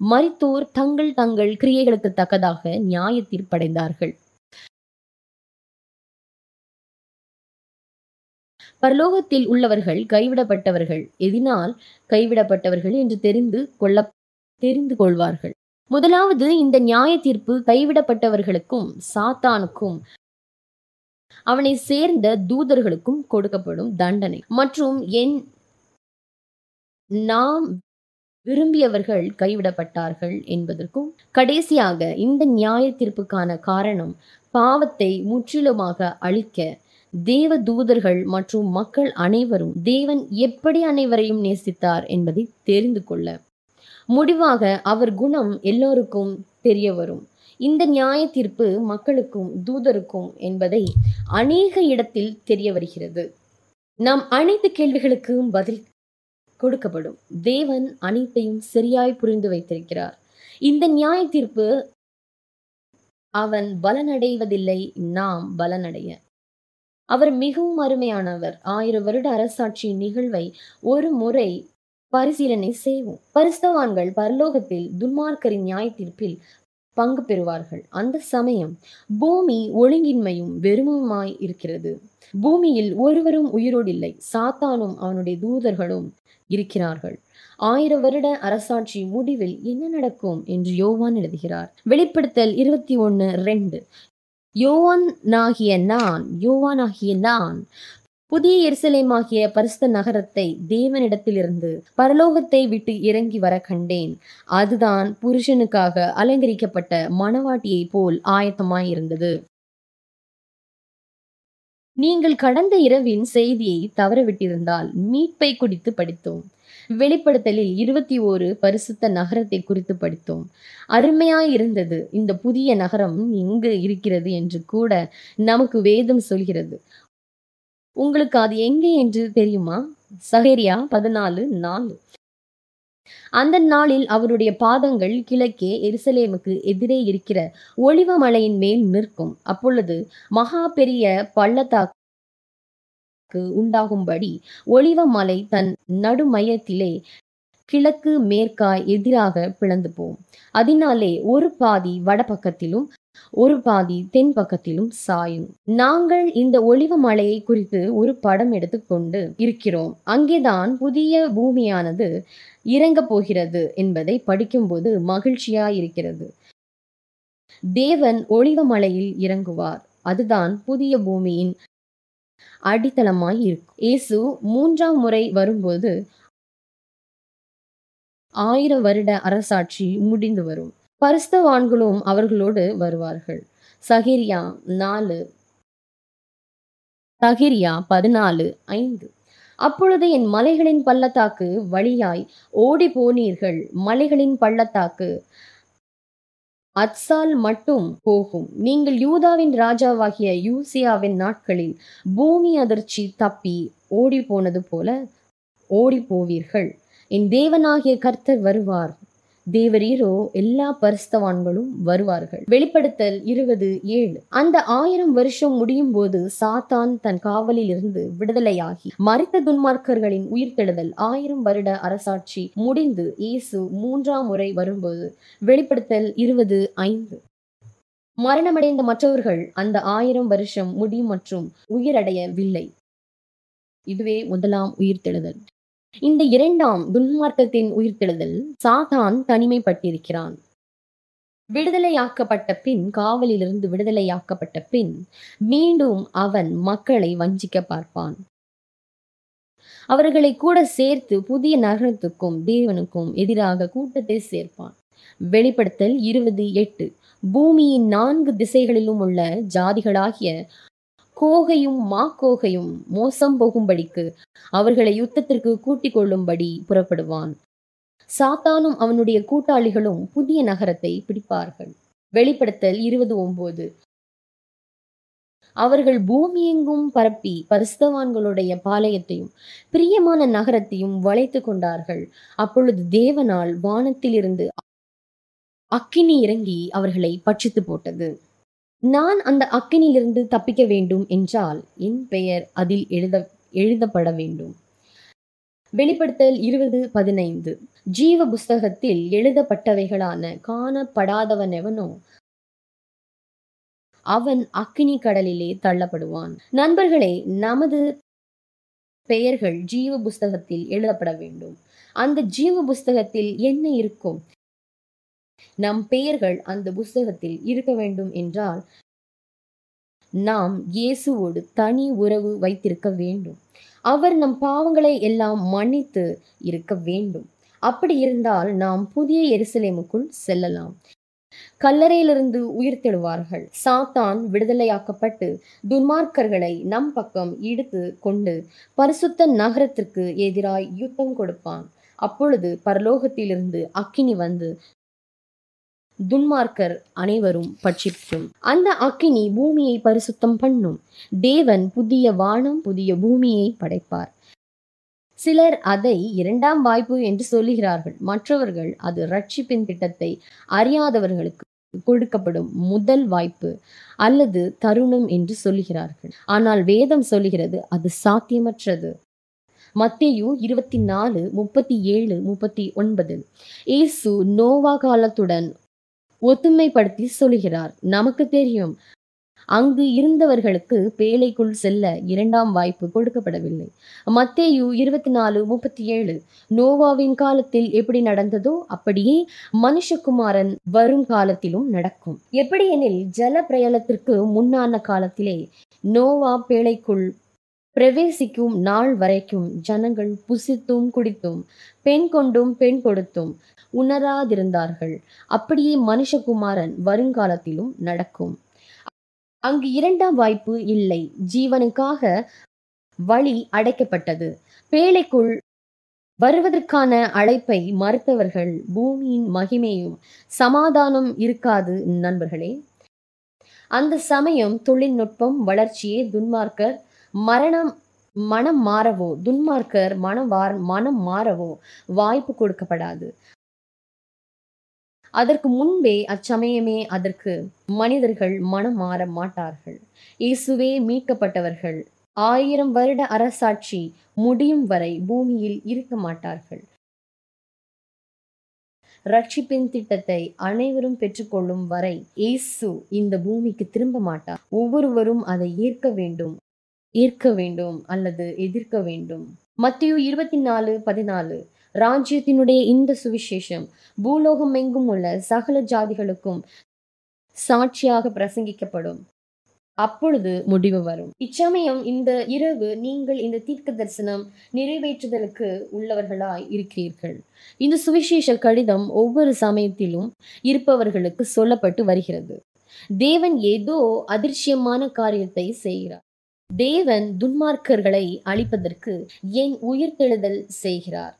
மரித்தோர் தங்கள் தங்கள் கிரியைகளுக்கு தக்கதாக நியாய தீர்ப்படைந்தார்கள் பரலோகத்தில் உள்ளவர்கள் கைவிடப்பட்டவர்கள் எதினால் கைவிடப்பட்டவர்கள் என்று தெரிந்து கொள்ள தெரிந்து கொள்வார்கள். முதலாவது இந்த நியாய தீர்ப்பு கைவிடப்பட்டவர்களுக்கும் சாத்தானுக்கும் அவனை சேர்ந்த தூதர்களுக்கும் கொடுக்கப்படும் தண்டனை. மற்றும் என் நாம் விரும்பியவர்கள் கைவிடப்பட்டார்கள் என்பதற்கும் கடைசியாக இந்த நியாய தீர்ப்புக்கான காரணம் பாவத்தை முற்றிலுமாக அழிக்க தேவ தூதர்கள் மற்றும் மக்கள் அனைவரும் தேவன் எப்படி அனைவரையும் நேசித்தார் என்பதை தெரிந்து கொள்ள. முடிவாக அவர் குணம் எல்லோருக்கும் தெரிய வரும். இந்த நியாய தீர்ப்பு மக்களுக்கும் தூதருக்கும் என்பதை அநேக இடத்தில் தெரிய வருகிறது. நாம் அனைத்து கேள்விகளுக்கும் பதில் கொடுக்கப்படும். தேவன் அனைத்தையும் சரியாய் புரிந்து வைத்திருக்கிறார். இந்த நியாய தீர்ப்பு அவன் பலனடைவதில்லை நாம் பலனடைய. அவர் மிகவும் அருமையானவர். ஆயிரம் வருட அரசாட்சி நிகழ்வை ஒரு முறை பரிசீலனை செய்வோம். பரிஸ்தவான்கள் பரலோகத்தில் துன்மார்க்கரின் நியாய தீர்ப்பில் பங்கு பெறுவார்கள். அந்த சமயம் பூமி ஒழுங்கின்மையும் வெறுமுமாய் இருக்கிறது. பூமியில் ஒருவரும் உயிரோடில்லை. சாத்தானும் அவனுடைய தூதர்களும் இருக்கிறார்கள். ஆயிரம் வருட அரசாட்சி முடிவில் என்ன நடக்கும் என்று யோவான் எழுதுகிறார். வெளிப்படுத்தல் இருபத்தி ஒன்று ரெண்டு. யோவான் ஆகிய நான் யோவான் ஆகிய நான் புதிய எருசலேமாகிய பரிசுத்த நகரத்தை தேவனிடத்திலிருந்து பரலோகத்தை விட்டு இறங்கி வர கண்டேன். அதுதான் புருஷனுக்காக அலங்கரிக்கப்பட்ட மணவாட்டியைப் போல் ஆயத்தமாயிருந்தது. நீங்கள் கடந்த இரவின் செய்தியை தவறவிட்டிருந்தால் மீட்பை குறித்து படித்தோம். வெளிப்படுத்தலில் இருபத்தி ஓரு பரிசுத்த நகரத்தை குறித்து படித்தோம். அருமையாய் இருந்தது இந்த புதிய நகரம் எங்கு இருக்கிறது என்று கூட நமக்கு வேதம் சொல்கிறது. உங்களுக்கு அது எங்கே என்று தெரியுமா? சஹேரியா பதினாலு நாலு அந்த நாளில் அவருடைய பாதங்கள் கிழக்கே எருசலேமுக்கு எதிரே இருக்கிற ஒளிவ மலையின் மேல் நிற்கும். அப்பொழுது மகா பெரிய பள்ளத்தாக்கு உண்டாகும்படி ஒளிவ மலை தன் நடுமையத்திலே கிழக்கு மேற்காய் எதிராக பிளந்து போம். அதனாலே ஒரு பாதி வடபக்கத்திலும் ஒரு பாதி தென் பக்கத்திலும் சாயும். நாங்கள் இந்த ஒளிவ மலையை குறித்து ஒரு படம் எடுத்துக்கொண்டு இருக்கிறோம். அங்கேதான் புதிய பூமியானது இறங்க போகிறது என்பதை படிக்கும்போது மகிழ்ச்சியா இருக்கிறது தேவன் ஒளிவ மலையில் இறங்குவார். அதுதான் புதிய பூமியின் அடித்தளமாய் இருக்கும். இயேசு மூன்றாம் முறை வரும்போது ஆயிரம் வருட அரசாட்சி முடிந்து வரும். பரிஸ்தவான்களும் அவர்களோடு வருவார்கள். சகிரியா நாலு சகிரியா பதினாலு ஐந்து. அப்பொழுது என் மலைகளின் பள்ளத்தாக்கு வழியாய் ஓடி போனீர்கள் மலைகளின் பள்ளத்தாக்கு அத்சால் மட்டும் போகும். நீங்கள் யூதாவின் ராஜாவாகிய யூசியாவின் நாட்களில் பூமி அதிர்ச்சி தப்பி ஓடி போனது போல ஓடி போவீர்கள் என் தேவனாகிய கர்த்தர் வருவார். தேவரீரோ எல்லா பரிஸ்தவான்களும் வருவார்கள். வெளிப்படுத்தல் இருபது ஏழு. அந்த ஆயிரம் வருஷம் முடியும் போது சாத்தான் தன் காவலில் இருந்து விடுதலையாகி மறித்த துன்மார்க்கர்களின் உயிர்த்தெழுதல் ஆயிரம் வருட அரசாட்சி முடிந்து இயேசு மூன்றாம் முறை வரும்போது வெளிப்படுத்தல் இருபது ஐந்து. மரணமடைந்த மற்றவர்கள் அந்த ஆயிரம் வருஷம் முடி மற்றும் உயிரடையவில்லை. இதுவே முதலாம் உயிர்த்தெழுதல். இந்த இரண்டாம் துன்மார்க்கத்தின் உயிர்த்தெழுதல் சாதான் தனிமைப்பட்டிருக்கிறான். விடுதலையாக்கப்பட்ட பின் காவலிலிருந்து விடுதலையாக்கப்பட்ட பின் மீண்டும் அவன் மக்களை வஞ்சிக்க பார்ப்பான். அவர்களை கூட சேர்த்து புதிய நகரத்துக்கும் தேவனுக்கும் எதிராக கூட்டத்தை சேர்ப்பான். வெளிப்படுத்தல் இருபது எட்டு. பூமியின் நான்கு திசைகளிலும் உள்ள ஜாதிகளாகிய கோகையும் மாக்கோகையும் மோசம் போகும்படிக்கு அவர்களை யுத்தத்திற்கு கூட்டிக் கொள்ளும்படி புறப்படுவான். சாத்தானும் அவனுடைய கூட்டாளிகளும் புதிய நகரத்தை பிடிப்பார்கள். வெளிப்படுத்தல் இருபது ஒன்பது அவர்கள் பூமியெங்கும் பரப்பி பரிஸ்தவான்களுடைய பாளையத்தையும் பிரியமான நகரத்தையும் வளைத்து கொண்டார்கள். அப்பொழுது தேவனால் வானத்திலிருந்து அக்கினி இறங்கி அவர்களை பட்சித்து போட்டது. நான் அந்த அக்கினிலிருந்து தப்பிக்க வேண்டும் என்றால் என் பெயர் அதில் எழுத எழுதப்பட வேண்டும். வெளிப்படுத்தல் இருபது பதினைந்து. ஜீவ புஸ்தகத்தில் எழுதப்பட்டவைகளான காணப்படாதவன் எவனோ அவன் அக்கினி கடலிலே தள்ளப்படுவான். நண்பர்களே நமது பெயர்கள் ஜீவ புஸ்தகத்தில் எழுதப்பட வேண்டும். அந்த ஜீவ புஸ்தகத்தில் என்ன இருக்கும்? நம் பெயர்கள் அந்த புஸ்தகத்தில் இருக்க வேண்டும் என்றால் நாம் இயேசுவோடு தனி உறவு வைத்திருக்க வேண்டும். அவர் நம் பாவங்களை எல்லாம் மன்னித்து இருக்க வேண்டும். அப்படி இருந்தால் நாம் புதிய எருசலேமுக்குள் செல்லலாம். கல்லறையிலிருந்து உயிர்த்தெழுவார்கள் சாத்தான் விடுதலையாக்கப்பட்டு துன்மார்க்கர்களை நம் பக்கம் இழுத்து கொண்டு பரிசுத்த நகரத்திற்கு எதிராய் யுத்தம் கொடுப்பான். அப்பொழுது பரலோகத்திலிருந்து அக்கினி வந்து துன்மார்க்கர் அனைவரும் பட்சிக்கும். அந்த அக்கினி பூமியை பரிசுத்தம் பண்ணும். தேவன் புதிய வானம் புதிய பூமியை படைப்பார். சிலர் அதை இரண்டாம் வாய்ப்பு என்று சொல்லுகிறார்கள். மற்றவர்கள் அது ரட்சிப்பின் திட்டத்தை அறியாதவர்களுக்கு கொடுக்கப்படும் முதல் வாய்ப்பு அல்லது தருணம் என்று சொல்லுகிறார்கள். ஆனால் வேதம் சொல்லுகிறது அது சாத்தியமற்றது. மத்தேயு இருபத்தி நாலு முப்பத்தி ஏழு முப்பத்தி ஒன்பது. இயேசு நோவா காலத்துடன் ஒத்துமைப்படுத்தி சொல்கிறார். நமக்கு தெரியும். அங்கு இருந்தவர்களுக்கு பேழைக்குள் செல்ல இரண்டாம் வாய்ப்பு கொடுக்கப்படவில்லை. மத்தேயு இருபத்தி நாலு முப்பத்தி ஏழு நோவாவின் காலத்தில் எப்படி நடந்ததோ அப்படியே மனுஷகுமாரன் வரும் காலத்திலும் நடக்கும். எப்படி எனில் ஜல பிரயலத்திற்கு முன்னான காலத்திலே நோவா பேழைக்குள் பிரவேசிக்கும் நாள் வரைக்கும் ஜனங்கள் புசித்தும் குடித்தும் பெண் கொண்டும் பெண் கொடுத்தும் உணராதிருந்தார்கள். அப்படியே மனுஷகுமாரன் வருங்காலத்திலும் நடக்கும். அங்கு இரண்டாம் வாய்ப்பு இல்லை. ஜீவனுக்காக வழி அடைக்கப்பட்டது. பேழைக்குள் வருவதற்கான அழைப்பை மறுத்தவர்கள் பூமியின் மகிமையும் சமாதானம் இருக்காது நண்பர்களே. அந்த சமயம் தொழில்நுட்பம் வளர்ச்சியே துன்மார்க்கர் மரணம் மனம் மாறவோ துன்மார்க்கர் மனம் வார் மனம் மாறவோ வாய்ப்பு கொடுக்கப்படாது. அதற்கு முன்பே அச்சமயமே அதற்கு மனிதர்கள் மனம் மாற மாட்டார்கள். இயேசுவே மீட்கப்பட்டவர்கள். ஆயிரம் வருட அரசாட்சி முடியும் வரை பூமியில் இருக்க மாட்டார்கள். ரட்சிப்பின் திட்டத்தை அனைவரும் பெற்றுக்கொள்ளும் வரை இயேசு இந்த பூமிக்கு திரும்ப மாட்டார். ஒவ்வொருவரும் அதை ஏற்க வேண்டும் ஏற்க வேண்டும் அல்லது எதிர்க்க வேண்டும். மத்திய இருபத்தி நாலு பதினாலு ராஜ்யத்தினுடைய இந்த சுவிசேஷம் பூலோகம் எங்கும் உள்ள சகல ஜாதிகளுக்கும் சாட்சியாக பிரசங்கிக்கப்படும். அப்பொழுது முடிவு வரும். இச்சமயம் இந்த இரவு நீங்கள் இந்த தீர்க்க தரிசனம் நிறைவேற்றுதலுக்கு உள்ளவர்களாய் இருக்கிறீர்கள். இந்த சுவிசேஷ கடிதம் ஒவ்வொரு சமயத்திலும் இருப்பவர்களுக்கு சொல்லப்பட்டு வருகிறது. தேவன் ஏதோ அதிர்ச்சியமான காரியத்தை செய்கிறார். தேவன் துன்மார்க்கர்களை அழிப்பதற்கு என் உயிர்த்தெழுதல் செய்கிறார்.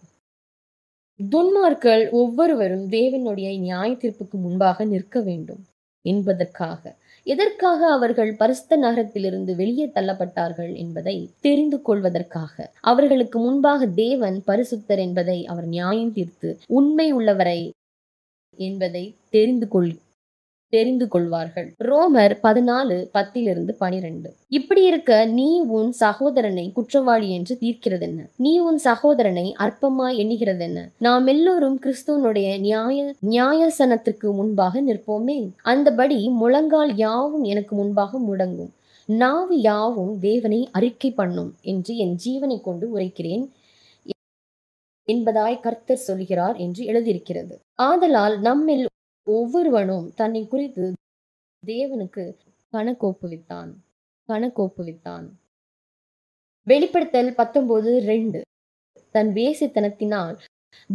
துன்மார்கள் ஒவ்வொருவரும் தேவனுடைய நியாய தீர்ப்புக்கு முன்பாக நிற்க வேண்டும் என்பதற்காக. எதற்காக அவர்கள் பரிசுத்த நகரத்திலிருந்து வெளியே தள்ளப்பட்டார்கள் என்பதை தெரிந்து கொள்வதற்காக. அவர்களுக்கு முன்பாக தேவன் பரிசுத்தர் என்பதை அவர் நியாயம் தீர்த்து உண்மை உள்ளவரை என்பதை தெரிந்து கொள் தெரிந்து கொள்வார்கள் ரோமர் பதினாலு பத்திலிருந்து பனிரெண்டு. இப்படி இருக்க நீ உன் சகோதரனை குற்றவாளி என்று தீர்க்கிறது என்ன நீ உன் சகோதரனை அற்பமாய் எண்ணுகிறதென்ன? நாம் எல்லோரும் கிறிஸ்துவனுடைய நியாய நியாயசனத்திற்கு முன்பாக நிற்போமே. அந்தபடி முழங்கால் யாவும் எனக்கு முன்பாக முடங்கும். நாவு யாவும் தேவனை அறிக்கை பண்ணும் என்று என் ஜீவனை கொண்டு உரைக்கிறேன் என்பதாய் கர்த்தர் சொல்கிறார் என்று எழுதியிருக்கிறது. ஆதலால் நம்மில் ஒவ்வொருவனும் தன்னை குறித்து தேவனுக்கு கணக்கோப்புவித்தான் கணக்கோப்புவித்தான். வெளிப்படுத்தல் பத்தொன்பது ரெண்டு. தன் வேசித்தனத்தினால்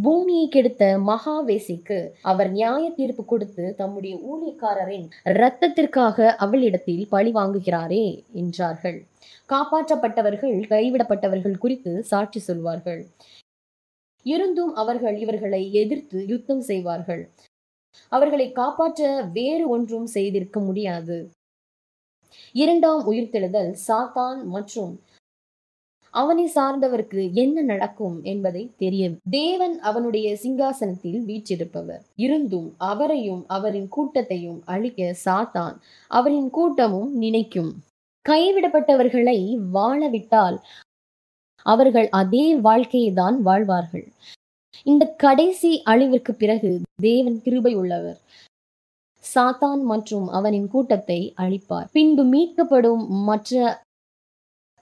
பூமியை கெடுத்த மகாவேசிக்கு அவர் நியாய தீர்ப்பு கொடுத்து தம்முடைய ஊழியக்காரரின் இரத்தத்திற்காக அவளிடத்தில் பழி வாங்குகிறாரே என்றார்கள். காப்பாற்றப்பட்டவர்கள் கைவிடப்பட்டவர்கள் குறித்து சாட்சி சொல்வார்கள். இருந்தும் அவர்கள் இவர்களை எதிர்த்து யுத்தம் செய்வார்கள். அவர்களை காப்பாற்ற வேறு ஒன்றும் செய்திருக்க முடியாது. இரண்டாம் உயிர்த்தெழுதல் சாத்தான் மற்றும் அவனை சார்ந்தவருக்கு என்ன நடக்கும் என்பதை தெரியும். தேவன் அவனுடைய சிங்காசனத்தில் வீற்றிருப்பவர். இருந்தும் அவரையும் அவரின் கூட்டத்தையும் அழிக்க சாத்தான் அவரின் கூட்டமும் நினைக்கும். கைவிடப்பட்டவர்களை வாழவிட்டால் அவர்கள் அதே வாழ்க்கையை தான் வாழ்வார்கள். இந்த கடைசி அழிவிற்கு பிறகு தேவன் கிருபை உள்ளவர். சாத்தான் மற்றும் அவனின் கூட்டத்தை அழிப்பார். பின்பு மீட்கப்படும் மற்ற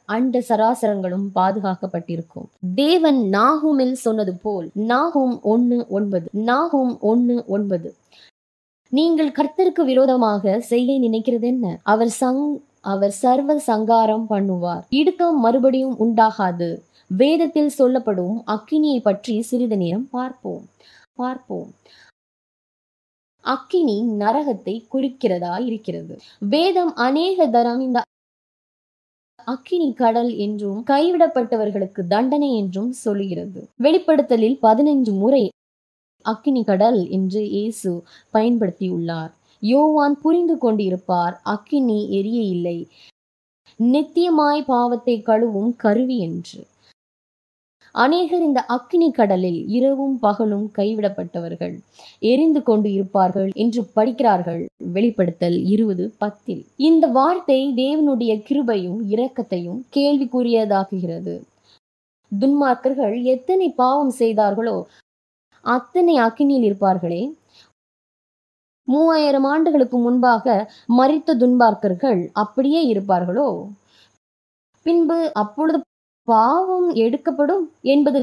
அண்ட சராசரங்களும் பாதுகாக்கப்பட்டிருக்கும். தேவன் நாகூமில் சொன்னது போல் நாகும் ஒன்னு ஒன்பது நாகும் ஒன்னு ஒன்பது. நீங்கள் கர்த்தருக்கு விரோதமாக செய்ய நினைக்கிறது என்ன அவர் சங் அவர் சர்வ சங்காரம் பண்ணுவார். இடுக்கம் மறுபடியும் உண்டாகாது. வேதத்தில் சொல்லப்படும் அக்கினியை பற்றி சிறிது நேரம் பார்ப்போம். பார்ப்போம். அக்கினி நரகத்தை குறிக்கிறதா இருக்கிறது? வேதம் அநேக தரம் இந்த அக்கினி கடல் என்றும் கைவிடப்பட்டவர்களுக்கு தண்டனை என்றும் சொல்லுகிறது. வெளிப்படுத்தலில் பதினைஞ்சு முறை அக்கினி கடல் என்று இயேசு பயன்படுத்தியுள்ளார். யோவான் புரிந்து கொண்டிருப்பார் அக்கினி எரிய இல்லை. நித்தியமாய் பாவத்தை கழுவும் கருவி என்று. அநேகர் இந்த அக்கினி கடலில் இரவும் பகலும் கைவிடப்பட்டவர்கள். எரிந்து கொண்டு இருப்பார்கள் என்று படிக்கிறார்கள். வெளிப்படுத்தல் இருபது பத்தில். இந்த வார்த்தை தேவனுடைய கிருபையும் இரக்கத்தையும் கேள்விக்குரியதாக்குகிறது. துன்மார்க்கர்கள் எத்தனை பாவம் செய்தார்களோ அத்தனை அக்கினியில் இருப்பார்களே. மூவாயிரம் ஆண்டுகளுக்கு முன்பாக மறித்த துன்பார்க்கர்கள் அப்படியே இருப்பார்களோ? பின்பு அப்பொழுது பாவம் எடுக்கப்படும் என்பது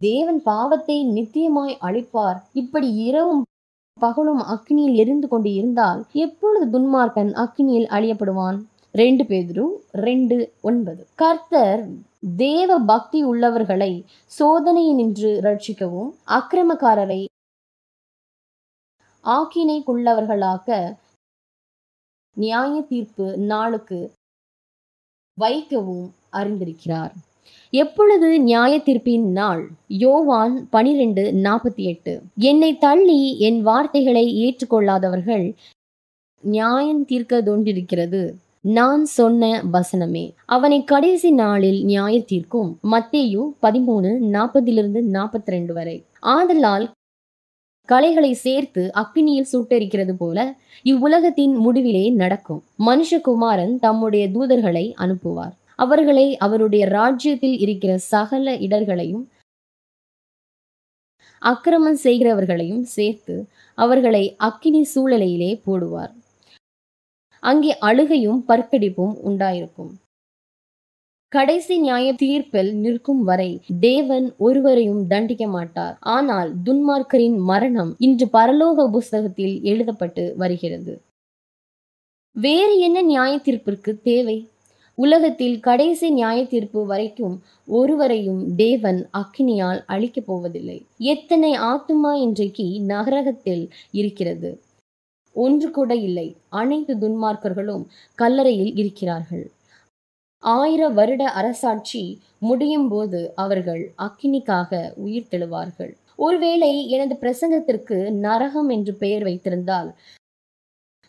தேவன் பாவத்தை நித்தியமாய் அழிப்பார். இப்படி இரவும் பகலும் அக்னியில் எரிந்து கொண்டு இருந்தால் எப்பொழுது துன்மார்க்கன் அக்னியில் அழியப்படுவான்? ரெண்டு பேதுரு ரெண்டு ஒன்பது. கர்த்தர் தேவ பக்தி உள்ளவர்களை சோதனையினின்று ரட்சிக்கவும் அக்கிரமக்காரரை ஆக்கினைக்குள்ளவர்களாக நியாய தீர்ப்பு நாளுக்கு வைக்கவும் அறிந்திருக்கிறார். எப்பொழுது நியாய தீர்ப்பின் நாள்? யோவான் பனிரெண்டு நாற்பத்தி எட்டு. என்னை தள்ளி என் வார்த்தைகளை ஏற்றுக்கொள்ளாதவர்கள் நியாயம் தீர்க்க தோன்றிருக்கிறது நான் சொன்ன வசனமே. அவனை கடைசி நாளில் நியாய தீர்க்கும். மத்தேயு பதிமூணு நாற்பதிலிருந்து நாற்பத்தி ரெண்டு வரை. ஆதலால் கலைகளை சேர்த்து அக்கினியில் சுட்டெரிக்கிறது போல இவ்வுலகத்தின் முடிவிலே நடக்கும். மனுஷகுமாரன் தம்முடைய தூதர்களை அனுப்புவார். அவர்களை அவருடைய ராஜ்யத்தில் இருக்கிற சகல இடர்களையும் அக்கிரமம் செய்கிறவர்களையும் சேர்த்து அவர்களை அக்கினி சூழலையிலே போடுவார். அங்கே அழுகையும் பற்கடிப்பும் உண்டாயிருக்கும். கடைசி நியாய தீர்ப்பில் நிற்கும் வரை தேவன் ஒருவரையும் தண்டிக்க மாட்டார். ஆனால் துன்மார்க்கரின் மரணம் இன்று பரலோக புஸ்தகத்தில் எழுதப்பட்டு வருகிறது. வேறு என்ன நியாய தீர்ப்பிற்கு தேவை? உலகத்தில் கடைசி நியாய தீர்ப்பு வரைக்கும் ஒருவரையும் தேவன் அக்கினியால் அழிக்கப் போவதில்லை. எத்தனை ஆத்துமா இன்றைக்கு நகரகத்தில் இருக்கிறது? ஒன்று கூட இல்லை. அனைத்து துன்மார்க்கர்களும் கல்லறையில் இருக்கிறார்கள். ஆயிர வருட அரசாட்சி முடியும் போது அவர்கள் அக்கினிக்காக உயிர் தெழுவார்கள் ஒருவேளை எனது பிரசங்கத்திற்கு நரகம் என்று பெயர் வைத்திருந்தால்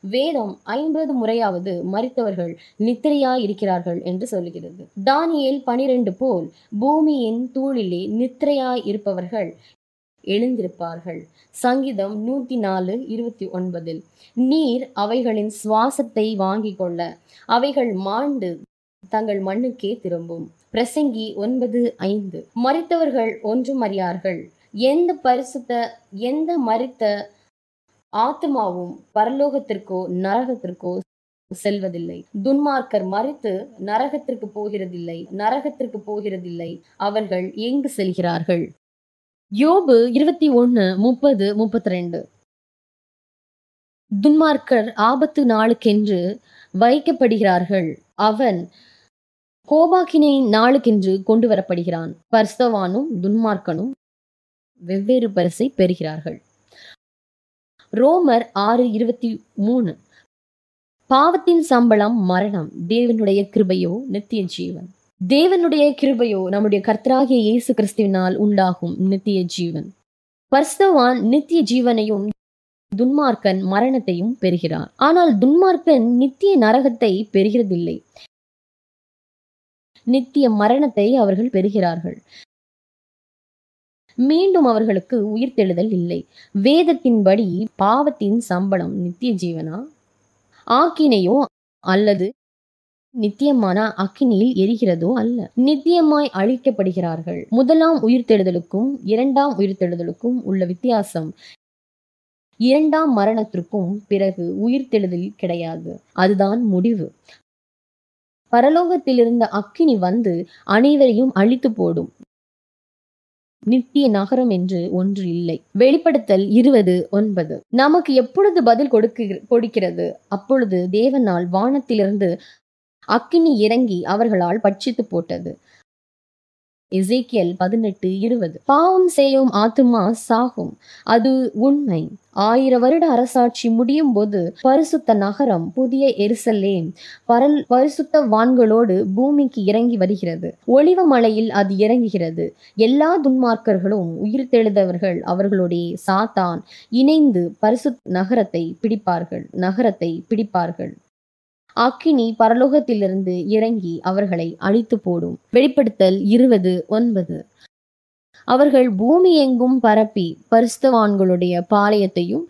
வேதம் ஐம்பது முறையாவது மறித்தவர்கள் நித்திரையா இருக்கிறார்கள் என்று சொல்லுகிறது. தானியேல் பனிரெண்டு போல் பூமியின் தூளிலே நித்திரையாய் இருப்பவர்கள் எழுந்திருப்பார்கள். சங்கீதம் நூத்தி நாலு இருபத்தி ஒன்பதில் நீர் அவைகளின் சுவாசத்தை வாங்கிக் கொள்ள அவைகள் மாண்டு தங்கள் மண்ணுக்கே திரும்பும். பிரசங்கி ஒன்பது ஐந்து மறித்தவர்கள் ஒன்றும் அறியார்கள். எந்த பரிசுத்த எந்த மறித்த ஆத்மாவும் பரலோகத்திற்கோ நரகத்திற்கோ செல்வதில்லை. துன்மார்க்கர் மறித்து நரகத்திற்கு போகிறதில்லை நரகத்திற்கு போகிறதில்லை அவர்கள் எங்கு செல்கிறார்கள்? யோபு இருபத்தி ஒன்னு முப்பது முப்பத்தி ரெண்டு துன்மார்க்கர் ஆபத்து நாளுக்கென்று வைக்கப்படுகிறார்கள். அவன் கோபாக்கினை நாளுக்கென்று கொண்டு வரப்படுகிறான் பர்சவானும் துன்மார்க்கனும் வெவ்வேறு பரிசை பெறுகிறார்கள். ரோமர் ஆறு இருபத்தி மூணு. பாவத்தின் சம்பளம் மரணம் தேவனுடைய கிருபையோ நித்திய ஜீவன் தேவனுடைய கிருபையோ நம்முடைய கர்த்தராகிய இயேசு கிறிஸ்துவினால் உண்டாகும் நித்திய ஜீவன் பர்ஸ்தவான் நித்திய ஜீவனையும் துன்மார்க்கன் மரணத்தையும் பெறுகிறார். ஆனால் துன்மார்க்கன் நித்திய நரகத்தை பெறுகிறதில்லை. நித்திய மரணத்தை அவர்கள் பெறுகிறார்கள். மீண்டும் அவர்களுக்கு உயிர்த்தெழுதல் இல்லை. வேதத்தின்படி பாவத்தின் சம்பளம் நித்திய ஜீவனா ஆக்கினையோ அல்லது நித்தியமான அக்கினியில் எரிகிறதோ அல்ல. நித்தியமாய் அழிக்கப்படுகிறார்கள். முதலாம் உயிர்த்தெழுதலுக்கும் இரண்டாம் உயிர்த்தெழுதலுக்கும் உள்ள வித்தியாசம் இரண்டாம் மரணத்திற்கும் பிறகு உயிர்த்தெழுதல் கிடையாது. அதுதான் முடிவு. பரலோகத்தில் இருந்த அக்கினி வந்து அனைவரையும் அழித்து போடும். நித்திய நகரம் என்று ஒன்று இல்லை. வெளிப்படுத்தல் இருபது ஒன்பது. நமக்கு எப்பொழுது பதில் கொடுக்க கொடுக்கிறது? அப்பொழுது தேவனால் வானத்திலிருந்து அக்கினி இறங்கி அவர்களால் பட்சித்து போட்டது. இசைக்கியல் பதினெட்டு இருபது. பாவம் செய்யும் ஆத்துமா சாகும். அது உண்மை. ஆயிர வருட அரசாட்சி முடியும் போது பரிசுத்த நகரம் புதிய எருசலேம் பரல் பரிசுத்த வான்களோடு பூமிக்கு இறங்கி வருகிறது. ஒளிவ மலையில் அது இறங்குகிறது. எல்லா துன்மார்க்கர்களும் உயிர் தெழுந்தவர்கள் அவர்களுடைய சாத்தான் இணைந்து பரிசுத் நகரத்தை பிடிப்பார்கள் நகரத்தை பிடிப்பார்கள். அக்கினி பரலோகத்திலிருந்து இறங்கி அவர்களை அழித்து போடும் வெளிப்படுத்தல் இருபது ஒன்பது. அவர்கள் பூமி எங்கும் பரப்பி பரிஸ்தவான்களுடைய பாளையத்தையும்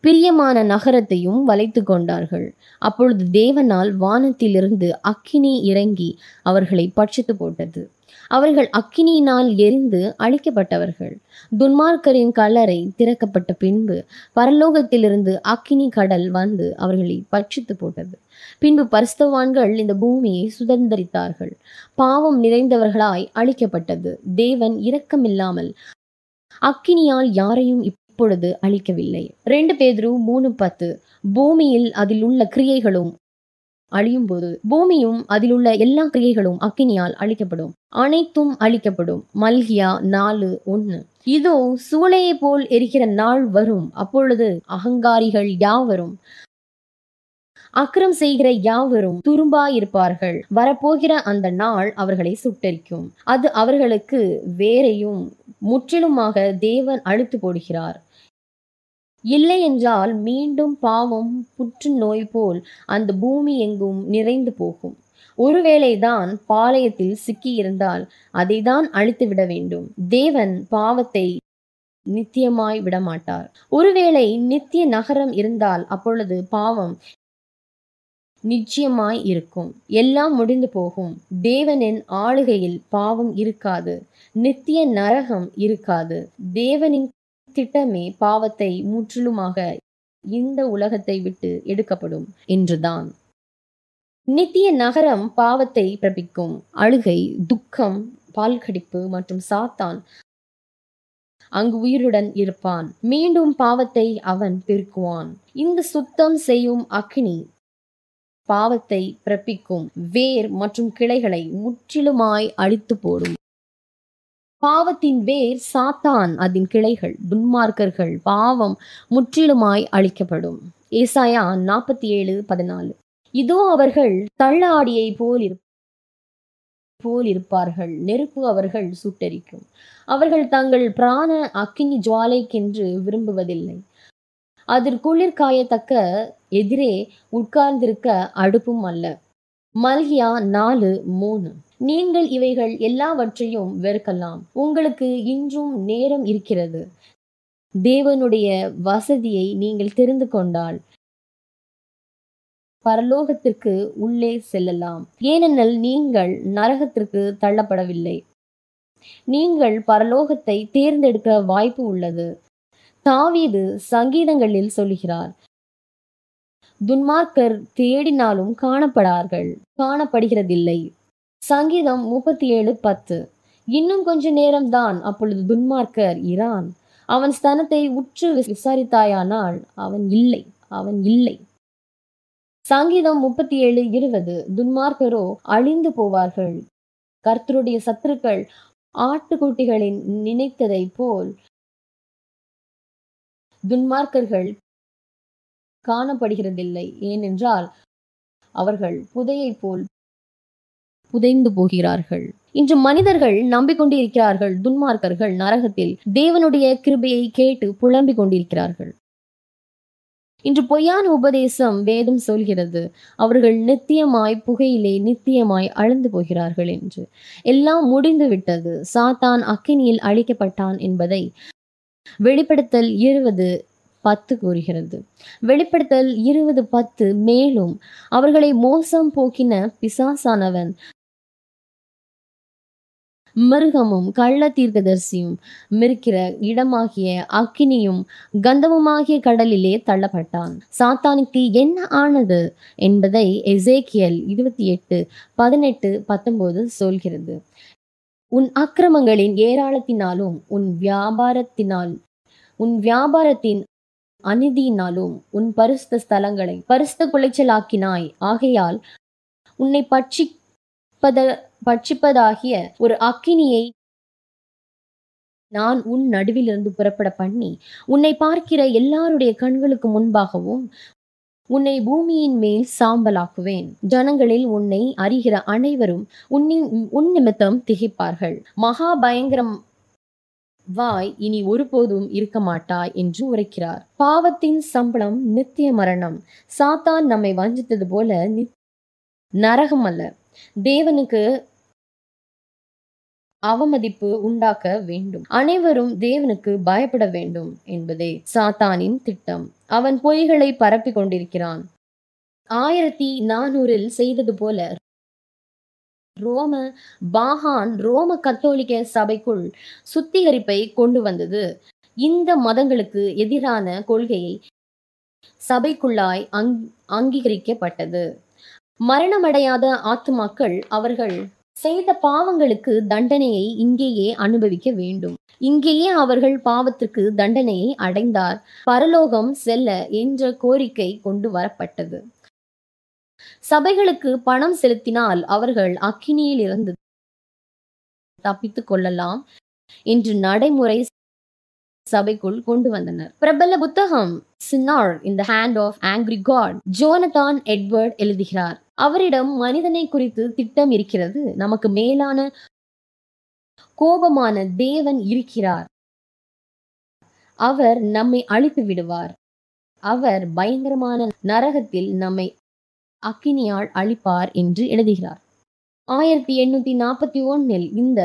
பிரியமான நகரத்தையும் வளைத்து கொண்டார்கள். அப்பொழுது தேவனால் வானத்திலிருந்து அக்கினி இறங்கி அவர்களை பட்சித்து போட்டது. அவர்கள் அக்கினியினால் எரிந்து அழிக்கப்பட்டவர்கள். துன்மார்க்கரின் கல்லறை திறக்கப்பட்ட பின்பு பரலோகத்திலிருந்து அக்கினி கடல் வந்து அவர்களை பட்சித்து போட்டது. பின்பு பரிஸ்தவான்கள் இந்த பூமியை சுதந்திரித்தார்கள். பாவம் நிறைந்தவர்களாய் அழிக்கப்பட்டது. தேவன் இரக்கமில்லாமல் அக்கினியால் யாரையும் இப்பொழுது அழிக்கவில்லை. ரெண்டு பேதரு மூணு பத்து. பூமியில் அதில் உள்ள கிரியைகளும் அழியும் போது பூமியும் அதிலுள்ள எல்லா கிரியைகளும் அக்கினியால் அழிக்கப்படும். அனைத்தும் அழிக்கப்படும். மல்கியா நாலு ஒன்னு. இதோ சூளையை போல் எரிக்கிற நாள் வரும். அப்பொழுது அகங்காரிகள் யாவரும் அக்கிரம் செய்கிற யாவரும் துரும்பாயிருப்பார்கள். வரப்போகிற அந்த நாள் அவர்களை சுட்டரிக்கும். அது அவர்களுக்கு வேறையும் முற்றிலுமாக தேவன் அழுத்து போடுகிறார். இல்லை என்றால் மீண்டும் பாவம் புற்றுநோய் போல் அந்த பூமி எங்கும் நிறைந்து போகும். ஒருவேளைதான் பாளையத்தில் சிக்கியிருந்தால் அதை தான் அழித்து விட வேண்டும். தேவன் பாவத்தை நித்தியமாய் விடமாட்டார். ஒருவேளை நித்திய நகரம் இருந்தால் அப்பொழுது பாவம் நிச்சயமாய் இருக்கும். எல்லாம் முடிந்து போகும். தேவனின் ஆளுகையில் பாவம் இருக்காது. நித்திய நரகம் இருக்காது. தேவனின் திட்டமே பாவத்தை முற்றிலுமாக இந்த உலகத்தை விட்டு எடுக்கப்படும் என்றுதான். நித்திய நகரம் பாவத்தை பிறப்பிக்கும் அழுகை துக்கம் பால்கடிப்பு மற்றும் சாத்தான் அங்கு உயிருடன் இருப்பான். மீண்டும் பாவத்தை அவன் பெருக்குவான். இந்த சுத்தம் செய்யும் அக்னி பாவத்தை பிறப்பிக்கும் வேர் மற்றும் கிளைகளை முற்றிலுமாய் அழித்து போடும். பாவத்தின் வேர் சாத்தான் அதன் கிளைகள் துன்மார்க்கர்கள் பாவம் முற்றிலுமாய் அழிக்கப்படும். ஏசாயா நாற்பத்தி ஏழு பதினாலு. இதோ அவர்கள் தள்ளாடியை போல் இருப்ப போல் இருப்பார்கள் நெருப்பு அவர்கள் சுட்டரிக்கும். அவர்கள் தங்கள் பிராண அக்கினி ஜுவாலைக்கென்று விரும்புவதில்லை. அதில் குளிர்காயத்தக்க எதிரே உட்கார்ந்திருக்க அடுப்பும் அல்ல. மல்கியா நாலு மூணு. நீங்கள் இவைகள் எல்லாவற்றையும் வெறுக்கலாம். உங்களுக்கு இன்றும் நேரம் இருக்கிறது. தேவனுடைய வசதியை நீங்கள் தெரிந்து கொண்டால் பரலோகத்திற்கு உள்ளே செல்லலாம். ஏனெனில் நீங்கள் நரகத்திற்கு தள்ளப்படவில்லை. நீங்கள் பரலோகத்தை தேர்ந்தெடுக்க வாய்ப்பு உள்ளது. தாவீது சங்கீதங்களில் சொல்கிறார் துன்மார்க்கர் தேடினாலும் காணப்படார்கள். காணப்படுகிறதில்லை. சங்கீதம் முப்பத்தி ஏழு பத்து. இன்னும் கொஞ்ச நேரம்தான் அப்பொழுது துன்மார்க்கர் இரான் அவன் ஸ்தனத்தை உற்று விசாரித்தாயானால் அவன் இல்லை அவன் இல்லை. சங்கீதம் முப்பத்தி ஏழு இருபது. துன்மார்க்கரோ அழிந்து போவார்கள். கர்த்தருடைய சத்துருக்கள் ஆட்டுக்குட்டிகளின் நினைத்ததை போல் துன்மார்க்கர்கள் காணப்படுகிறதில்லை. ஏனென்றால் அவர்கள் புதையை போல் புதைந்து போகிறார்கள். இன்று மனிதர்கள் நம்பிக்கொண்டு இருக்கிறார்கள் துன்மார்க்கர்கள் நரகத்தில் தேவனுடைய கிருபையை கேட்டு புலம்பிக் கொண்டிருக்கிறார்கள். இன்று பொய்யான உபதேசம் வேதம் சொல்கிறது. அவர்கள் நித்தியமாய் புகையிலே நித்தியமாய் அழுந்து போகிறார்கள் என்று. எல்லாம் முடிந்து விட்டது சாத்தான் அக்கினியில் அழிக்கப்பட்டான் என்பதை வெளிப்படுத்தல் இருபது பத்து கூறுகிறது. வெளிப்படுத்தல் இருபது பத்து மேலும் அவர்களை மோசம் போக்கின பிசாசானவன் மிருகமும் கள்ள தீர்க்கதரிசியும் மிருக்கிற இடமாகிய அக்கினியும் கந்தமுமாகிய கடலிலே தள்ளப்பட்டான். சாத்தானுக்கு என்ன ஆனது? என்பதை எசேக்கியல் இருபத்தி எட்டு பதினெட்டு பத்தொன்பது சொல்கிறது. உன் அக்கிரமங்களின் ஏராளத்தினாலும் உன் வியாபாரத்தினால் உன் வியாபாரத்தின் அநீதியினாலும் உன் பரிசுத்த ஸ்தலங்களை பரிசுத்த குலைச்சலாக்கினாய். ஆகையால் உன்னை பட்சிப்பத பட்சிப்பதாகிய ஒரு அக்கினியை நான் உன் நடுவிலிருந்து புறப்பட பண்ணி உன்னை பார்க்கிற எல்லாருடைய கண்களுக்கு முன்பாகவும் உன்னை பூமியின் மேல் சாம்பலாக்குவேன். ஜனங்களில் உன்னை அறிகிற அனைவரும் உன்னின் உன் நிமித்தம் திகைப்பார்கள். மகா பயங்கரம் வாய் இனி ஒருபோதும் இருக்க மாட்டாய் என்று உரைக்கிறார். பாவத்தின் சம்பளம் நித்திய மரணம். சாத்தான் நம்மை வஞ்சித்தது போல நரகம் அல்ல. தேவனுக்கு அவமதிப்பு உண்டாக்க வேண்டும். அனைவரும் தேவனுக்கு பயப்பட வேண்டும் என்பதே சாத்தானின் திட்டம். அவன் பொய்களை பரப்பிக் கொண்டிருக்கிறான். ஆயிரத்தி நானூறில் செய்தது போல ரோம பாகான் ரோம கத்தோலிக்க சபைக்குள் சுத்திகரிப்பை கொண்டு வந்தது. இந்த மதங்களுக்கு எதிரான கொள்கையை சபைக்குள்ளாய் அங் அங்கீகரிக்கப்பட்டது. மரணமடையாத ஆத்துமாக்கள் அவர்கள் செய்த பாவங்களுக்கு தண்டனையை இங்கேயே அனுபவிக்க வேண்டும். இங்கேயே அவர்கள் பாவத்திற்கு தண்டனையை அடைந்தார். பரலோகம் செல்ல என்ற கோரிக்கை கொண்டு வரப்பட்டது. சபைகளுக்கு பணம் செலுத்தினால் அவர்கள் அக்கினியில் இருந்து தப்பித்துக் கொள்ளலாம் என்று நடைமுறை சபைக்குள் கொண்டு வந்தனர். பிரபல புத்தகம் sinners in the hand of angry God Jonathan Edward எழுதுகிறார் அவரிடம் மனிதனை குறித்து திட்டம் இருக்கிறது. நமக்கு மேலான கோபமான தேவன் இருக்கிறார். அவர் நம்மை அழித்து விடுவார். அவர் பயங்கரமான நரகத்தில் நம்மை அக்கினியால் அழிப்பார் என்று எழுதுகிறார். ஆயிரத்தி எண்ணூற்றி நாற்பத்தி ஒன்றில் இந்த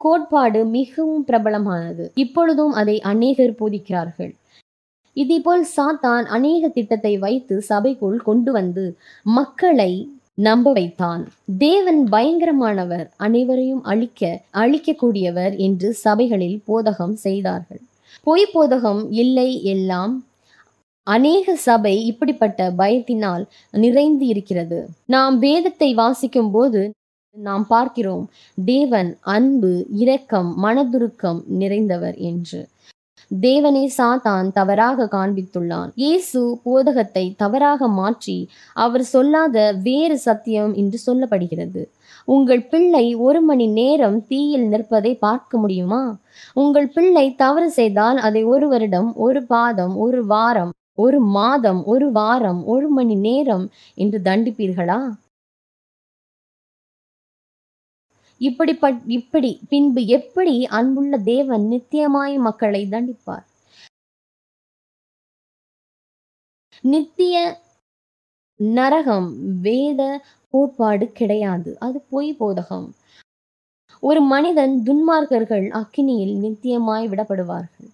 கோட்பாடு மிகவும் பிரபலமானது. இப்பொழுதும் அதை அநேகர் போதிக்கிறார்கள். இதேபோல் சாத்தான் அநேக திட்டத்தை வைத்து சபைக்குள் கொண்டு வந்து மக்களை நம்ப வைத்தான். தேவன் பயங்கரமானவர் அனைவரையும் அழிக்க அழிக்கக்கூடியவர் என்று சபைகளில் போதகம் செய்தார்கள். பொய் போதகம் இல்லை எல்லாம் அநேக சபை இப்படிப்பட்ட பயத்தினால் நிறைந்து இருக்கிறது. நாம் வேதத்தை வாசிக்கும் போது நாம் பார்க்கிறோம் தேவன் அன்பு இரக்கம் மனதுருக்கம் நிறைந்தவர் என்று. தேவனை சாத்தான் தவறாக காண்பித்துள்ளான். இயேசு போதகத்தை தவறாக மாற்றி அவர் சொல்லாத வேறு சத்தியம் என்று சொல்லப்படுகிறது. உங்கள் பிள்ளை ஒரு மணி நேரம் தீயில் நிற்பதை பார்க்க முடியுமா? உங்கள் பிள்ளை தவறு செய்தால் அதை ஒரு வருடம் ஒரு பாதம் ஒரு வாரம் ஒரு மாதம் ஒரு வாரம் ஒரு மணி நேரம் என்று தண்டிப்பீர்களா? இப்படி இப்படி பின்பு எப்படி அன்புள்ள தேவன் நித்தியமாய் மக்களை தண்டிப்பார்? நித்திய நரகம் வேத கோட்பாடு கிடையாது. அது பொய் போதகம். ஒரு மனிதன் துன்மார்க்கர்கள் அக்கினியில் நித்தியமாய் விடப்படுவார்கள்.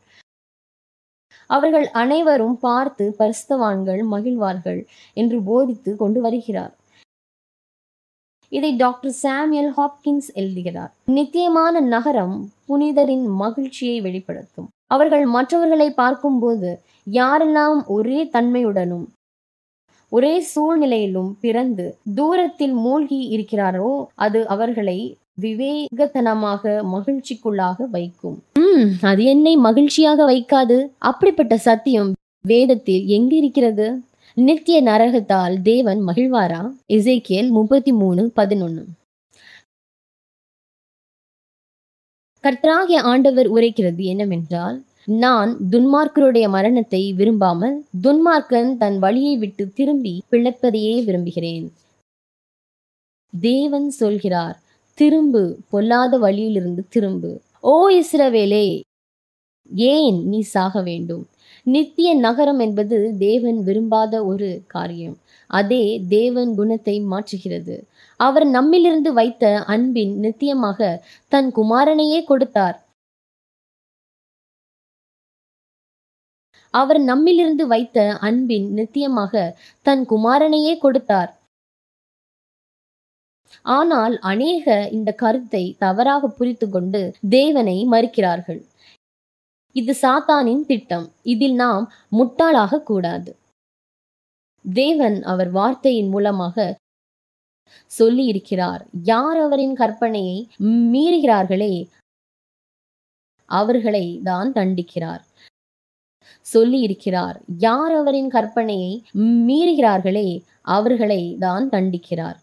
அவர்கள் அனைவரும் பார்த்து பரிசுத்தவான்கள் மகிழ்வார்கள் என்று போதித்து கொண்டு வருகிறார். இதை டாக்டர் சாமியல் ஹாப்கின்ஸ் எழுதுகிறார். நித்தியமான நகரம் புனிதரின் மகிழ்ச்சியை வெளிப்படுத்தும். அவர்கள் மற்றவர்களை பார்க்கும்போது யாரெல்லாம் ஒரே தன்மையுடனும் ஒரே சூழ்நிலையிலும் பிறந்து தூரத்தில் மூழ்கி இருக்கிறாரோ அது அவர்களை விவேகத்தனமாக மகிழ்ச்சிக்குள்ளாக வைக்கும். உம் அது என்னை மகிழ்ச்சியாக வைக்காது. அப்படிப்பட்ட சத்தியம் வேதத்தில் எங்க இருக்கிறது நித்திய நரகத்தால் தேவன் மகிழ்வாரா? இசைக்கியல் முப்பத்தி மூணு பதினொன்னு. கர்த்தராகிய ஆண்டவர் உரைக்கிறது என்னவென்றால் நான் துன்மார்க்கருடைய மரணத்தை விரும்பாமல் துன்மார்க்கன் தன் வழியை விட்டு திரும்பி பிழைப்பதையே விரும்புகிறேன். தேவன் சொல்கிறார் திரும்பு பொல்லாத வழியிலிருந்து திரும்பு. ஓ இஸ்ரவேலே ஏன் நீ சாக வேண்டும்? நித்திய நகரம் என்பது தேவன் விரும்பாத ஒரு காரியம். அதே தேவன் குணத்தை மாற்றுகிறது. அவர் நம்மிலிருந்து வைத்த அன்பின் நித்தியமாக தன் குமாரனையே கொடுத்தார். அவர் நம்மிலிருந்து வைத்த அன்பின் நித்தியமாக தன் குமாரனையே கொடுத்தார். ஆனால் அநேக இந்த கருத்தை தவறாக புரித்து கொண்டு தேவனை மறுக்கிறார்கள். இது சாத்தானின் திட்டம். இதில் நாம் முட்டாளாக கூடாது. தேவன் அவர் வார்த்தையின் மூலமாக சொல்லி இருக்கிறார் யார் அவரின் கற்பனையை மீறுகிறார்களே அவர்களை தான் தண்டிக்கிறார். சொல்லி இருக்கிறார் யார் அவரின் கற்பனையை மீறுகிறார்களே அவர்களை தான் தண்டிக்கிறார்.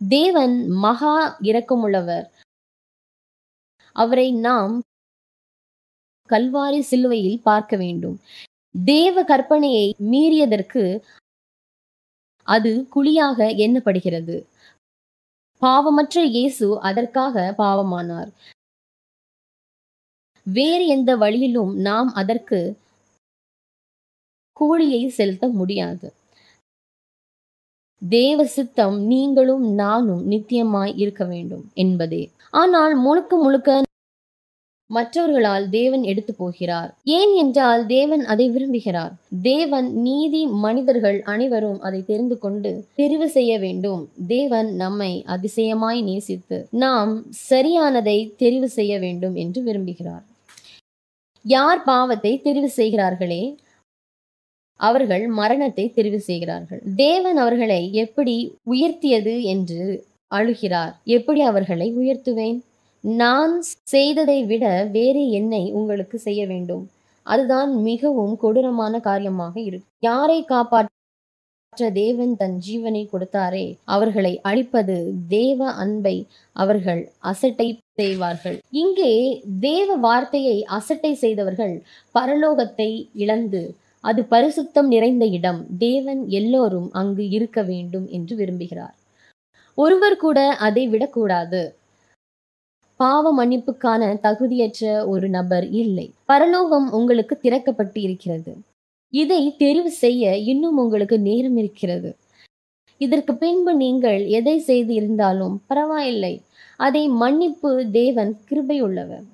தேவன் மகா இரக்கமுள்ளவர். அவரை நாம் கல்வாரி சிலுவையில் பார்க்க வேண்டும். தேவ கற்பனையை மீறியதற்கு அது குழியாக எண்ணப்படுகிறது. பாவமற்ற இயேசு அதற்காக பாவமானார். வேறு எந்த வழியிலும் நாம் அதற்கு கூலியை செலுத்த முடியாது. தேவ சித்தம் நீங்களும் நானும் நித்தியமாய் இருக்க வேண்டும் என்பதே. ஆனால் முழுக்க முழுக்க மற்றவர்களால் தேவன் எடுத்து போகிறார். ஏன் என்றால் தேவன் அதை விரும்புகிறார். தேவன் நீதி மனிதர்கள் அனைவரும் அதை தெரிந்து கொண்டு தெரிவு செய்ய வேண்டும். தேவன் நம்மை அதிசயமாய் நேசித்து நாம் சரியானதை தெரிவு செய்ய வேண்டும் என்று விரும்புகிறார். யார் பாவத்தை தெரிவு செய்கிறார்களே? அவர்கள் மரணத்தை தெரிவு செய்கிறார்கள். தேவன் அவர்களை எப்படி உயர்த்தியது என்று அழுகிறார். எப்படி அவர்களை உயர்த்துவேன்? நான் செய்ததை விட வேறு என்னை உங்களுக்கு செய்ய வேண்டும். அதுதான் மிகவும் கொடூரமான காரியமாக இருக்கும் யாரை காப்பாற்ற தேவன் தன் ஜீவனை கொடுத்தாரே? அவர்களை அழிப்பது தேவ அன்பை அவர்கள் அசட்டை செய்வார்கள். இங்கே தேவ வார்த்தையை அசட்டை செய்தவர்கள் பரலோகத்தை இழந்து அது பரிசுத்தம் நிறைந்த இடம். தேவன் எல்லோரும் அங்கு இருக்க வேண்டும் என்று விரும்புகிறார். ஒருவர் கூட அதை விடக்கூடாது. பாவ மன்னிப்புக்கான தகுதியற்ற ஒரு நபர் இல்லை. பரலோகம் உங்களுக்கு திறக்கப்பட்டு இருக்கிறது இதை தெரிவு செய்ய இன்னும் உங்களுக்கு நேரம் இருக்கிறது. இதற்கு பின்பு நீங்கள் எதை செய்து இருந்தாலும் பரவாயில்லை. அதை மன்னிப்பு தேவன் கிருபையுள்ளவர்.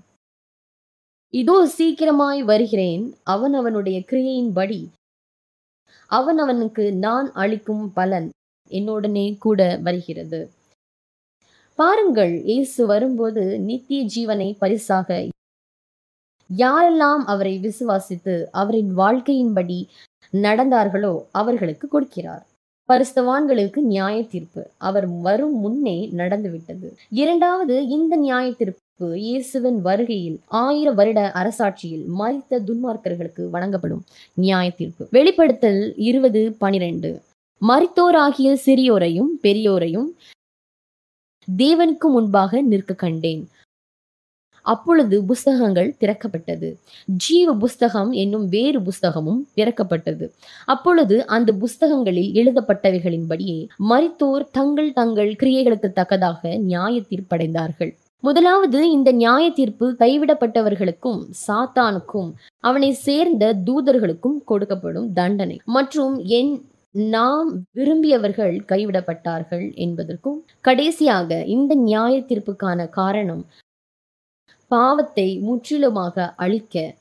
இதோ சீக்கிரமாய் வருகிறேன் அவன் அவனுடைய கிரியையின்படி. அவன் அவனுக்கு நான் அளிக்கும் பலன் என்னுடனே கூட வருகிறது. பாருங்கள் இயேசு வரும்போது நித்திய ஜீவனை பரிசாக. யாரெல்லாம் அவரை விசுவாசித்து அவரின் வாழ்க்கையின்படி நடந்தார்களோ அவர்களுக்கு கொடுக்கிறார். பரிசுத்தவான்களுக்கு நியாய தீர்ப்பு அவர் வரும் முன்னே நடந்துவிட்டது. இரண்டாவது இந்த நியாய தீர்ப்பு இயேசுவின் வருகையில் ஆயிரம் வருட அரசாட்சியில் மறித்த துன்மார்க்கர்களுக்கு வழங்கப்படும் நியாய தீர்ப்பு. வெளிப்படுத்தல் இருபது பனிரெண்டு. மறித்தோராகிய சிறியோரையும் பெரியோரையும் தேவனுக்கு முன்பாக நிற்க கண்டேன். அப்பொழுது புஸ்தகங்கள் திறக்கப்பட்டது. ஜீவ புஸ்தகம் என்னும் வேறு புஸ்தகமும் திறக்கப்பட்டது. அப்பொழுது அந்த புஸ்தகங்களில் எழுதப்பட்டவைகளின்படியே மரித்தோர் தங்கள் தங்கள் கிரியைகளுக்கு தக்கதாக நியாய தீர்ப்படைந்தார்கள். முதலாவது இந்த நியாய தீர்ப்பு கைவிடப்பட்டவர்களுக்கும் சாத்தானுக்கும் அவனை சேர்ந்த தூதர்களுக்கும் கொடுக்கப்படும் தண்டனை. மற்றும் என் நாம் விரும்பியவர்கள் கைவிடப்பட்டார்கள் என்பதற்கும் கடைசியாக இந்த நியாய தீர்ப்புக்கான காரணம் பாவத்தை முற்றிலுமாக அழிக்க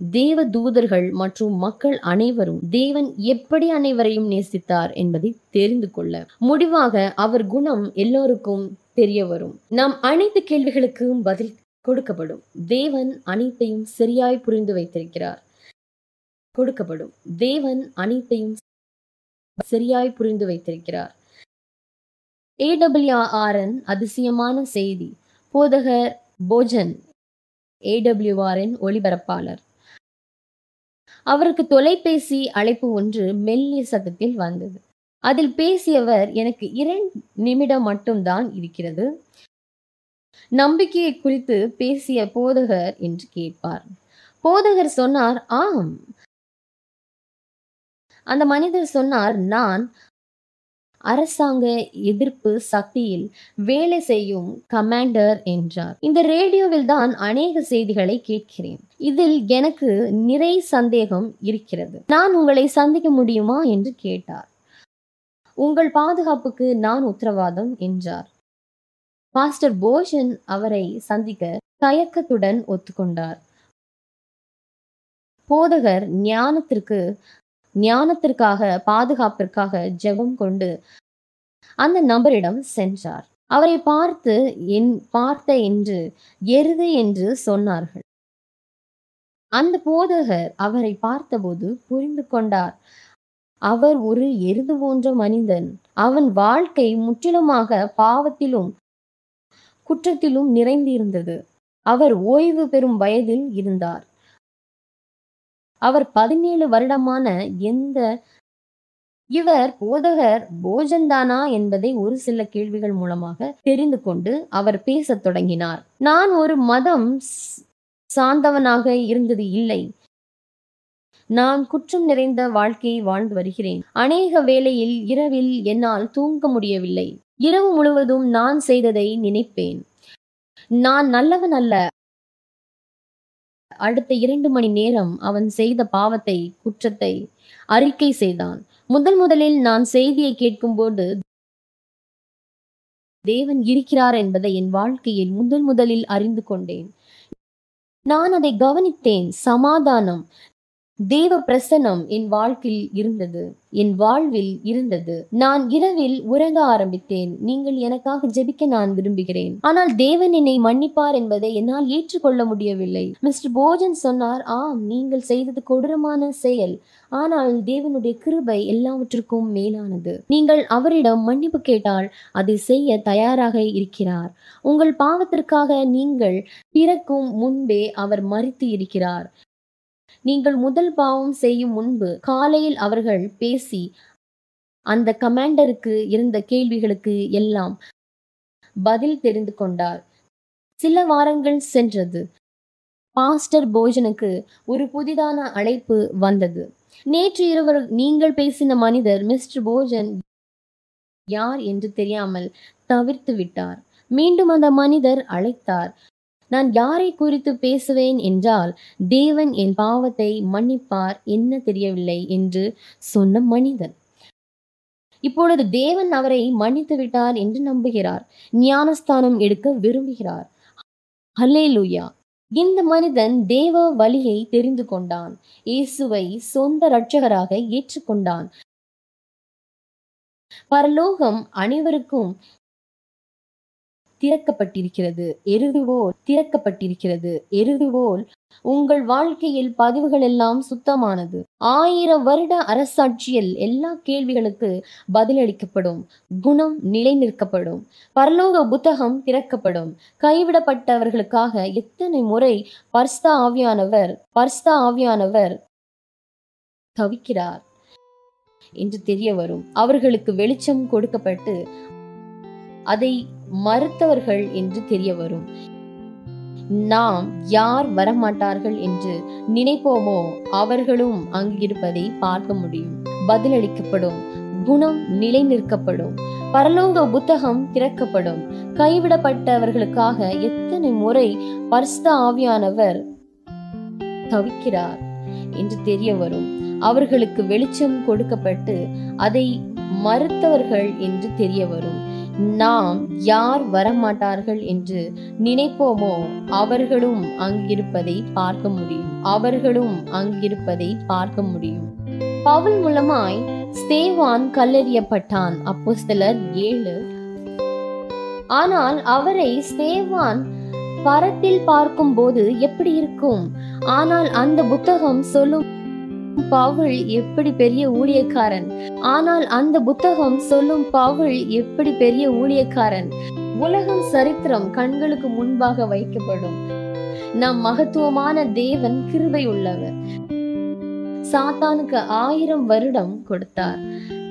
தேவ தூதர்கள் மற்றும் மக்கள் அனைவரும் தேவன் எப்படி அனைவரையும் நேசித்தார் என்பதை தெரிந்து கொள்ள. முடிவாக அவர் குணம் எல்லோருக்கும் தெரிய வரும். நாம் அனைத்து கேள்விகளுக்கும் பதில் கொடுக்கப்படும். தேவன் அனைத்தையும் சரியாய் புரிந்து வைத்திருக்கிறார். கொடுக்கப்படும். தேவன் அனைத்தையும் சரியாய் புரிந்து வைத்திருக்கிறார். ஏடபிள்யூஆர்என் அதிசயமான செய்தி. போதகர் போஜன் ஏடபிள்யூஆரின் ஒளிபரப்பாளர். அவருக்கு தொலைபேசி அழைப்பு ஒன்று மெல்லிய சத்தத்தில் வந்தது. அதில் பேசியவர் எனக்கு இரண்டு நிமிடம் மட்டும்தான் இருக்கிறது. நம்பிக்கையை குறித்து பேசிய போதகர் என்று கேட்பார். போதகர் சொன்னார் ஆம். அந்த மனிதர் சொன்னார் நான் அரசாங்க எதிர்ப்பு சக்தியில் வேலை செய்யும் கமாண்டர் என்றார். இந்த ரேடியோவில் தான் அநேக செய்திகளை கேட்கிறேன். இதில் எனக்கு நிறை சந்தேகம் இருக்கிறது. நான் உங்களை சந்திக்க முடியுமா? என்று கேட்டார். உங்கள் பாதுகாப்புக்கு நான் உத்தரவாதம் என்றார். பாஸ்டர் போஷன் அவரை சந்திக்க தயக்கத்துடன் ஒத்துக்கொண்டார். போதகர் ஞானத்திற்கு ஞானத்திற்காக பாதுகாப்பிற்காக ஜெபம் கொண்டு அந்த நபரிடம் சென்றார். அவரை பார்த்து என் பார்த்த என்று எருது என்று சொன்னார்கள். அந்த போதகர் அவரை பார்த்தபோது புரிந்து கொண்டார். அவர் ஒரு எருது போன்ற மனிதன். அவன் வாழ்க்கை முற்றிலுமாக பாவத்திலும் குற்றத்திலும் நிறைந்திருந்தது. அவர் ஓய்வு பெறும் வயதில் இருந்தார். அவர் பதினேழு வருடமான எந்த இவர் போதகர் போஜன்தானா என்பதை ஒரு சில கேள்விகள் மூலமாக தெரிந்து கொண்டு அவர் பேசத் தொடங்கினார். நான் ஒரு மதம் சார்ந்தவனாக இருந்தது இல்லை. நான் குற்றம் நிறைந்த வாழ்க்கையை வாழ்ந்து வருகிறேன். அநேக வேளையில் இரவில் என்னால் தூங்க முடியவில்லை. இரவு முழுவதும் நான் செய்ததை நினைப்பேன். நான் நல்லவன் அல்ல. அடுத்த இரண்டு மணி நேரம் அவன் செய்த பாவத்தை குற்றத்தை அறிக்கை செய்தான். முதல் முதலில் நான் செய்தியை கேட்கும்போது தேவன் இருக்கிறார் என்பதை என் வாழ்க்கையில் முதல் முதலில் அறிந்து கொண்டேன். நான் அதை கவனித்தேன். சமாதானம். தேவ பிரசனம் என் வாழ்க்கையில் இருந்தது என் வாழ்வில் இருந்தது. நான் இரவில் உறங்க ஆரம்பித்தேன். நீங்கள் எனக்காக ஜெபிக்க நான் விரும்புகிறேன். ஆனால் தேவன் என்னை மன்னிப்பார் என்பதை என்னால் ஏற்றுக்கொள்ள முடியவில்லை. மிஸ்டர் போஜன் சொன்னார் ஆம் நீங்கள் செய்தது கொடூரமான செயல். ஆனால் தேவனுடைய கிருபை எல்லாவற்றுக்கும் மேலானது. நீங்கள் அவரிடம் மன்னிப்பு கேட்டால் அதை செய்ய தயாராக இருக்கிறார். உங்கள் பாவத்திற்காக நீங்கள் பிறக்கும் முன்பே அவர் மறித்து இருக்கிறார். நீங்கள் முதல் பாவம் செய்யும் முன்பு காலையில் அவர்கள் பேசி அந்த கமாண்டருக்கு இருந்த கேள்விகளுக்கு எல்லாம் பதில் தெரிந்து கொண்டார். சில வாரங்கள் சென்றது. பாஸ்டர் போஜனுக்கு ஒரு புதிதான அழைப்பு வந்தது. நேற்று இருவர் நீங்கள் பேசின மனிதர் மிஸ்டர் போஜன் யார் என்று தெரியாமல் தவிர்த்து விட்டார். மீண்டும் அந்த மனிதர் அழைத்தார். நான் யாரை குறித்து பேசுவேன் என்றால் தேவன் என் பாவத்தை மன்னிப்பார் என்ன தெரியவில்லை என்று சொன்ன மனிதன். இப்பொழுது தேவன் அவரை மன்னித்து விட்டார் என்று நம்புகிறார். ஞானஸ்தானம் எடுக்க விரும்புகிறார். ஹல்லேலூயா. இந்த மனிதன் தேவ வழியை தெரிந்து கொண்டான். இயேசுவை சொந்த இரட்சகராக ஏற்றுக்கொண்டான். பரலோகம் அனைவருக்கும் திறக்கப்பட்டிருக்கிறது. எருதுபோல் திறக்கப்பட்டிருக்கிறது. எருதுபோல் உங்கள் வாழ்க்கையில் பதிவுகள் எல்லாம் சுத்தமானது. ஆயிரம் வருட அரசாட்சியில் எல்லா கேள்விகளுக்கு பதிலளிக்கப்படும். குணம் நிலை நிற்கப்படும் பரலோக புத்தகம் திறக்கப்படும். கைவிடப்பட்டவர்களுக்காக எத்தனை முறை பர்ஸ்தா ஆவியானவர் பர்ஸ்தா ஆவியானவர் தவிக்கிறார்? என்று தெரிய வரும். அவர்களுக்கு வெளிச்சம் கொடுக்கப்பட்டு அதை மறுத்தவர்கள் என்று தெரிய வரும். நாம் யார் வரமாட்டார்கள் என்று நினைப்போமோ அவர்களும் அங்கு இருப்பதை பார்க்க முடியும். பதிலளிக்கப்படும். குணம் நிலை நிற்கப்படும் பரலோக புத்தகம் திறக்கப்படும். கைவிடப்பட்டவர்களுக்காக எத்தனை முறை பரிசுத ஆவியானவர் தவிக்கிறார் என்று தெரிய வரும். அவர்களுக்கு வெளிச்சம் கொடுக்கப்பட்டு அதை மறுத்தவர்கள் என்று தெரிய வரும். நாம் யார் வரமாட்டார்கள் என்று நினைப்போமோ அவர்களும் அங்கிருப்பதை பார்க்க முடியும். அவர்களும் அங்கிருப்பதை பார்க்க முடியும். பவுல் மூலமாய் ஸ்தேவான் கல்லெறியப்பட்டான். சிலர் ஏழு. ஆனால் அவரை ஸ்தேவான் பரத்தில் பார்க்கும்போது எப்படி இருக்கும்? ஆனால் அந்த புத்தகம் சொல்லும் பவுல் எப்படி பெரிய ஊழியக்காரன்? ஆனால் அந்த புத்தகம் சொல்லும் பவுல் எப்படி பெரிய ஊழியக்காரன்? உலகம் சரித்திரம் கண்களுக்கு முன்பாக வைக்கப்படும். நம் மகத்துவமான தேவன் கிருபை உள்ளவர். சாத்தானுக்கு ஆயிரம் வருடம் கொடுத்தார்.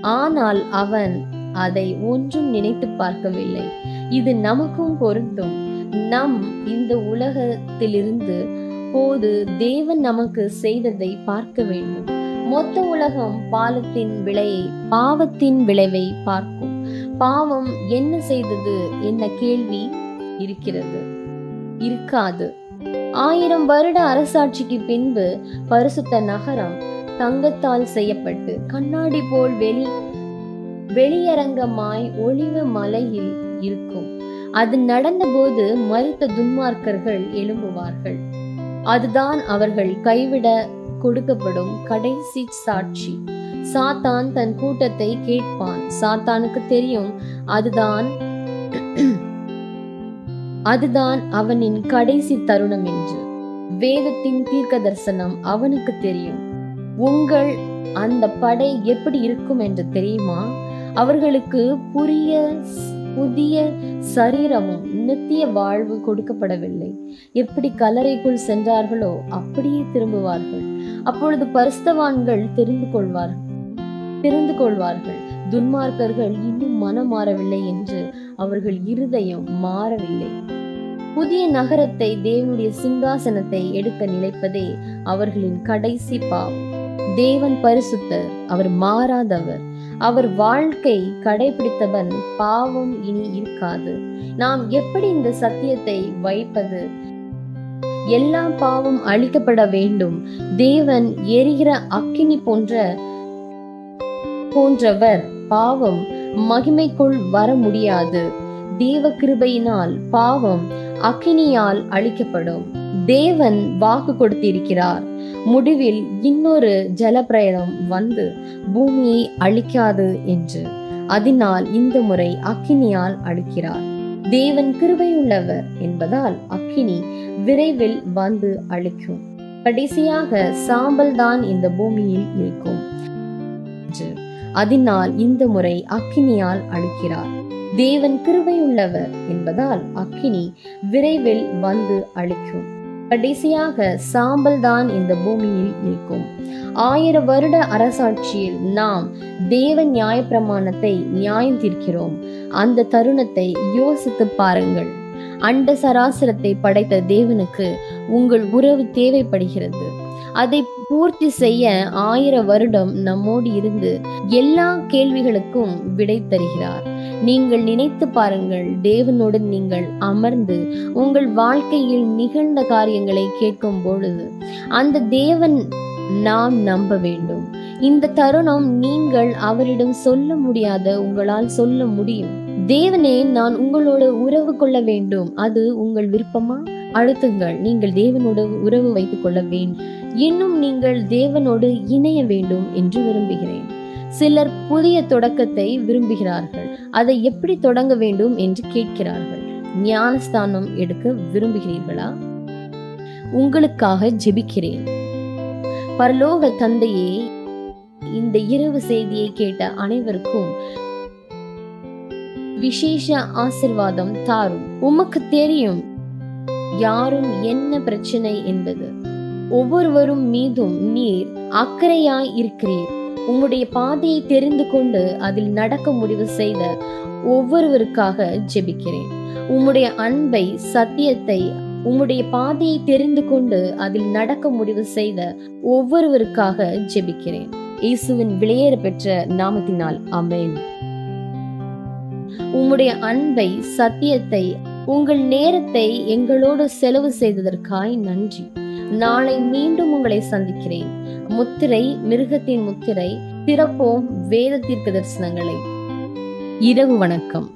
ஆனால் அவன் அதை ஒன்றும் நினைத்து பார்க்கவில்லை. இது நமக்கும் பொருந்தும். நம் இந்த உலகத்திலிருந்து இப்போது தேவன் நமக்கு செய்ததை பார்க்க வேண்டும். மொத்த உலகம் பாலத்தின் விளையை பாவத்தின் விளைவை பார்க்கும். பாவம் என்ன செய்தது என்ன கேள்வி இருக்கிறது. இருக்காது. ஆயிரம் வருட அரசாட்சிக்கு பின்பு பரிசுத்த நகரம் தங்கத்தால் செய்யப்பட்டு கண்ணாடி போல் வெளி வெளியரங்கமாய் ஒளிவு மலையில் இருக்கும். அது நடந்தபோது மறுத்த துன்மார்க்கர்கள் எழும்புவார்கள். அதுதான் அவர்கள் கைவிட கொடுக்கப்படும் கடைசி சாட்சி. சாத்தான் தன் கூட்டத்தை கேட்பான். சாத்தானுக்கு தெரியும் அதுதான் அதுதான் அவனின் கடைசி தருணம் என்று. வேதத்தின் தீர்க்க தரிசனம் அவனுக்கு தெரியும். உங்கள் அந்த படை எப்படி இருக்கும் என்று தெரியுமா? அவர்களுக்கு புரிய புதிய சரீரமும் நித்திய வாழ்வு கொடுக்கப்படவில்லை. எப்படி கலரைக்குள் சென்றார்களோ அப்படியே திரும்புவார்கள். அப்பொழுது பரிஸ்தவான்கள் தெரிந்து கொள்வார்கள் தெரிந்து கொள்வார்கள். துன்மார்க்கர்கள் இன்னும் மனம் மாறவில்லை என்று அவர்கள் இருதயம் மாறவில்லை. புதிய நகரத்தை தேவனுடைய சிங்காசனத்தை எடுக்க நினைப்பதே அவர்களின் கடைசி பாவம். தேவன் பரிசுத்தர் அவர் மாறாதவர். அவர் வாழ்க்கை கடைபிடித்தவன் பாவம் இனி இருக்காது. நாம் எப்படி இந்த சத்தியத்தை வைப்பது? எல்லா பாவம் அழிக்கப்பட வேண்டும். தேவன் எரிகிற அக்கினி போன்ற போன்றவர் பாவம் மகிமைக்குள் வர முடியாது. தேவ கிருபையினால் பாவம் அக்கினியால் அழிக்கப்படும். தேவன் வாக்கு கொடுத்திருக்கிறார். முடிவில் இன்னொரு ஜலப்பிரயணம் வந்து பூமியை அழிக்காது என்று. அதனால் இந்த முறை அக்கினியால் அழிக்கிறார். தேவன் கிருபையுள்ளவர் என்பதால் அக்கினி விரைவில் வந்து அழிக்கும். கடைசியாக சாம்பல் தான் இந்த பூமியில் இருக்கும். அதனால் இந்த முறை அக்கினியால் அழிக்கிறார். தேவன் கிருபையுள்ளவர் என்பதால் அக்கினி விரைவில் வந்து அழிக்கும். கடைசியாக சாம்பல் தான் இந்த பூமியில் இருக்கும். ஆயிரம் வருட அரசாட்சியில் நாம் தேவ நியாய பிரமாணத்தை நியாயம் தீர்க்கிறோம். அந்த தருணத்தை யோசித்து பாருங்கள். அண்ட சராசரத்தை படைத்த தேவனுக்கு உங்கள் உறவு தேவைப்படுகிறது. அதை பூர்த்தி செய்ய ஆயிரம் வருடம் நம்மோடு இருந்து எல்லா கேள்விகளுக்கும் விடை தருகிறார். நீங்கள் நினைத்து பாருங்கள் தேவனோடு நீங்கள் அமர்ந்து உங்கள் வாழ்க்கையில் நிகழ்ந்த காரியங்களை கேட்கும் பொழுது அந்த தேவன் நாம் நம்ப வேண்டும். இந்த தருணம் நீங்கள் அவரிடம் சொல்ல முடியாத உங்களால் சொல்ல முடியும். தேவனே நான் உங்களோடு உறவு கொள்ள வேண்டும். அது உங்கள் விருப்பமா? அழுத்துங்கள் நீங்கள் தேவனோடு உறவு வைத்துக் கொள்ள வேண்டும். இன்னும் நீங்கள் தேவனோடு இணைய வேண்டும் என்று விரும்புகிறேன். சிலர் புதிய தொடக்கத்தை விரும்புகிறார்கள். அதை எப்படி தொடங்க வேண்டும் என்று கேட்கிறார்கள். ஞானஸ்தானம் எடுக்க விரும்புகிறீர்களா? உங்களுக்காக ஜெபிக்கிறேன். பரலோக தந்தையே இந்த இரவு செய்தியை கேட்ட அனைவருக்கும் விசேஷ ஆசிர்வாதம் தாரும். உமக்கு தெரியும் யாரும் என்ன பிரச்சனை என்பது? ஒவ்வொருவரும் மீதும் நீர் அக்கறையாய் இருக்கிறீர். உம்முடைய பாதையை தெரிந்து கொண்டு அதில் நடக்க முடிவு செய்த ஒவ்வொருவருக்காக ஜெபிக்கிறேன். உம்முடைய அன்பை சத்தியத்தை உம்முடைய பாதையை தெரிந்து கொண்டு அதில் நடக்க முடிவு செய்த ஒவ்வொருவருக்காக ஜெபிக்கிறேன். இயேசுவின் விளையேற பெற்ற நாமத்தினால் அமேன் உம்முடைய அன்பை சத்தியத்தை உங்கள் நேரத்தை எங்களோடு செலவு செய்ததற்காய் நன்றி. நாளை மீண்டும் உங்களை சந்திக்கிறேன். முத்திரை மிருகத்தின் முத்திரை திறப்போம் வேத தீர்க்க தரிசனங்களை. இரவு வணக்கம்.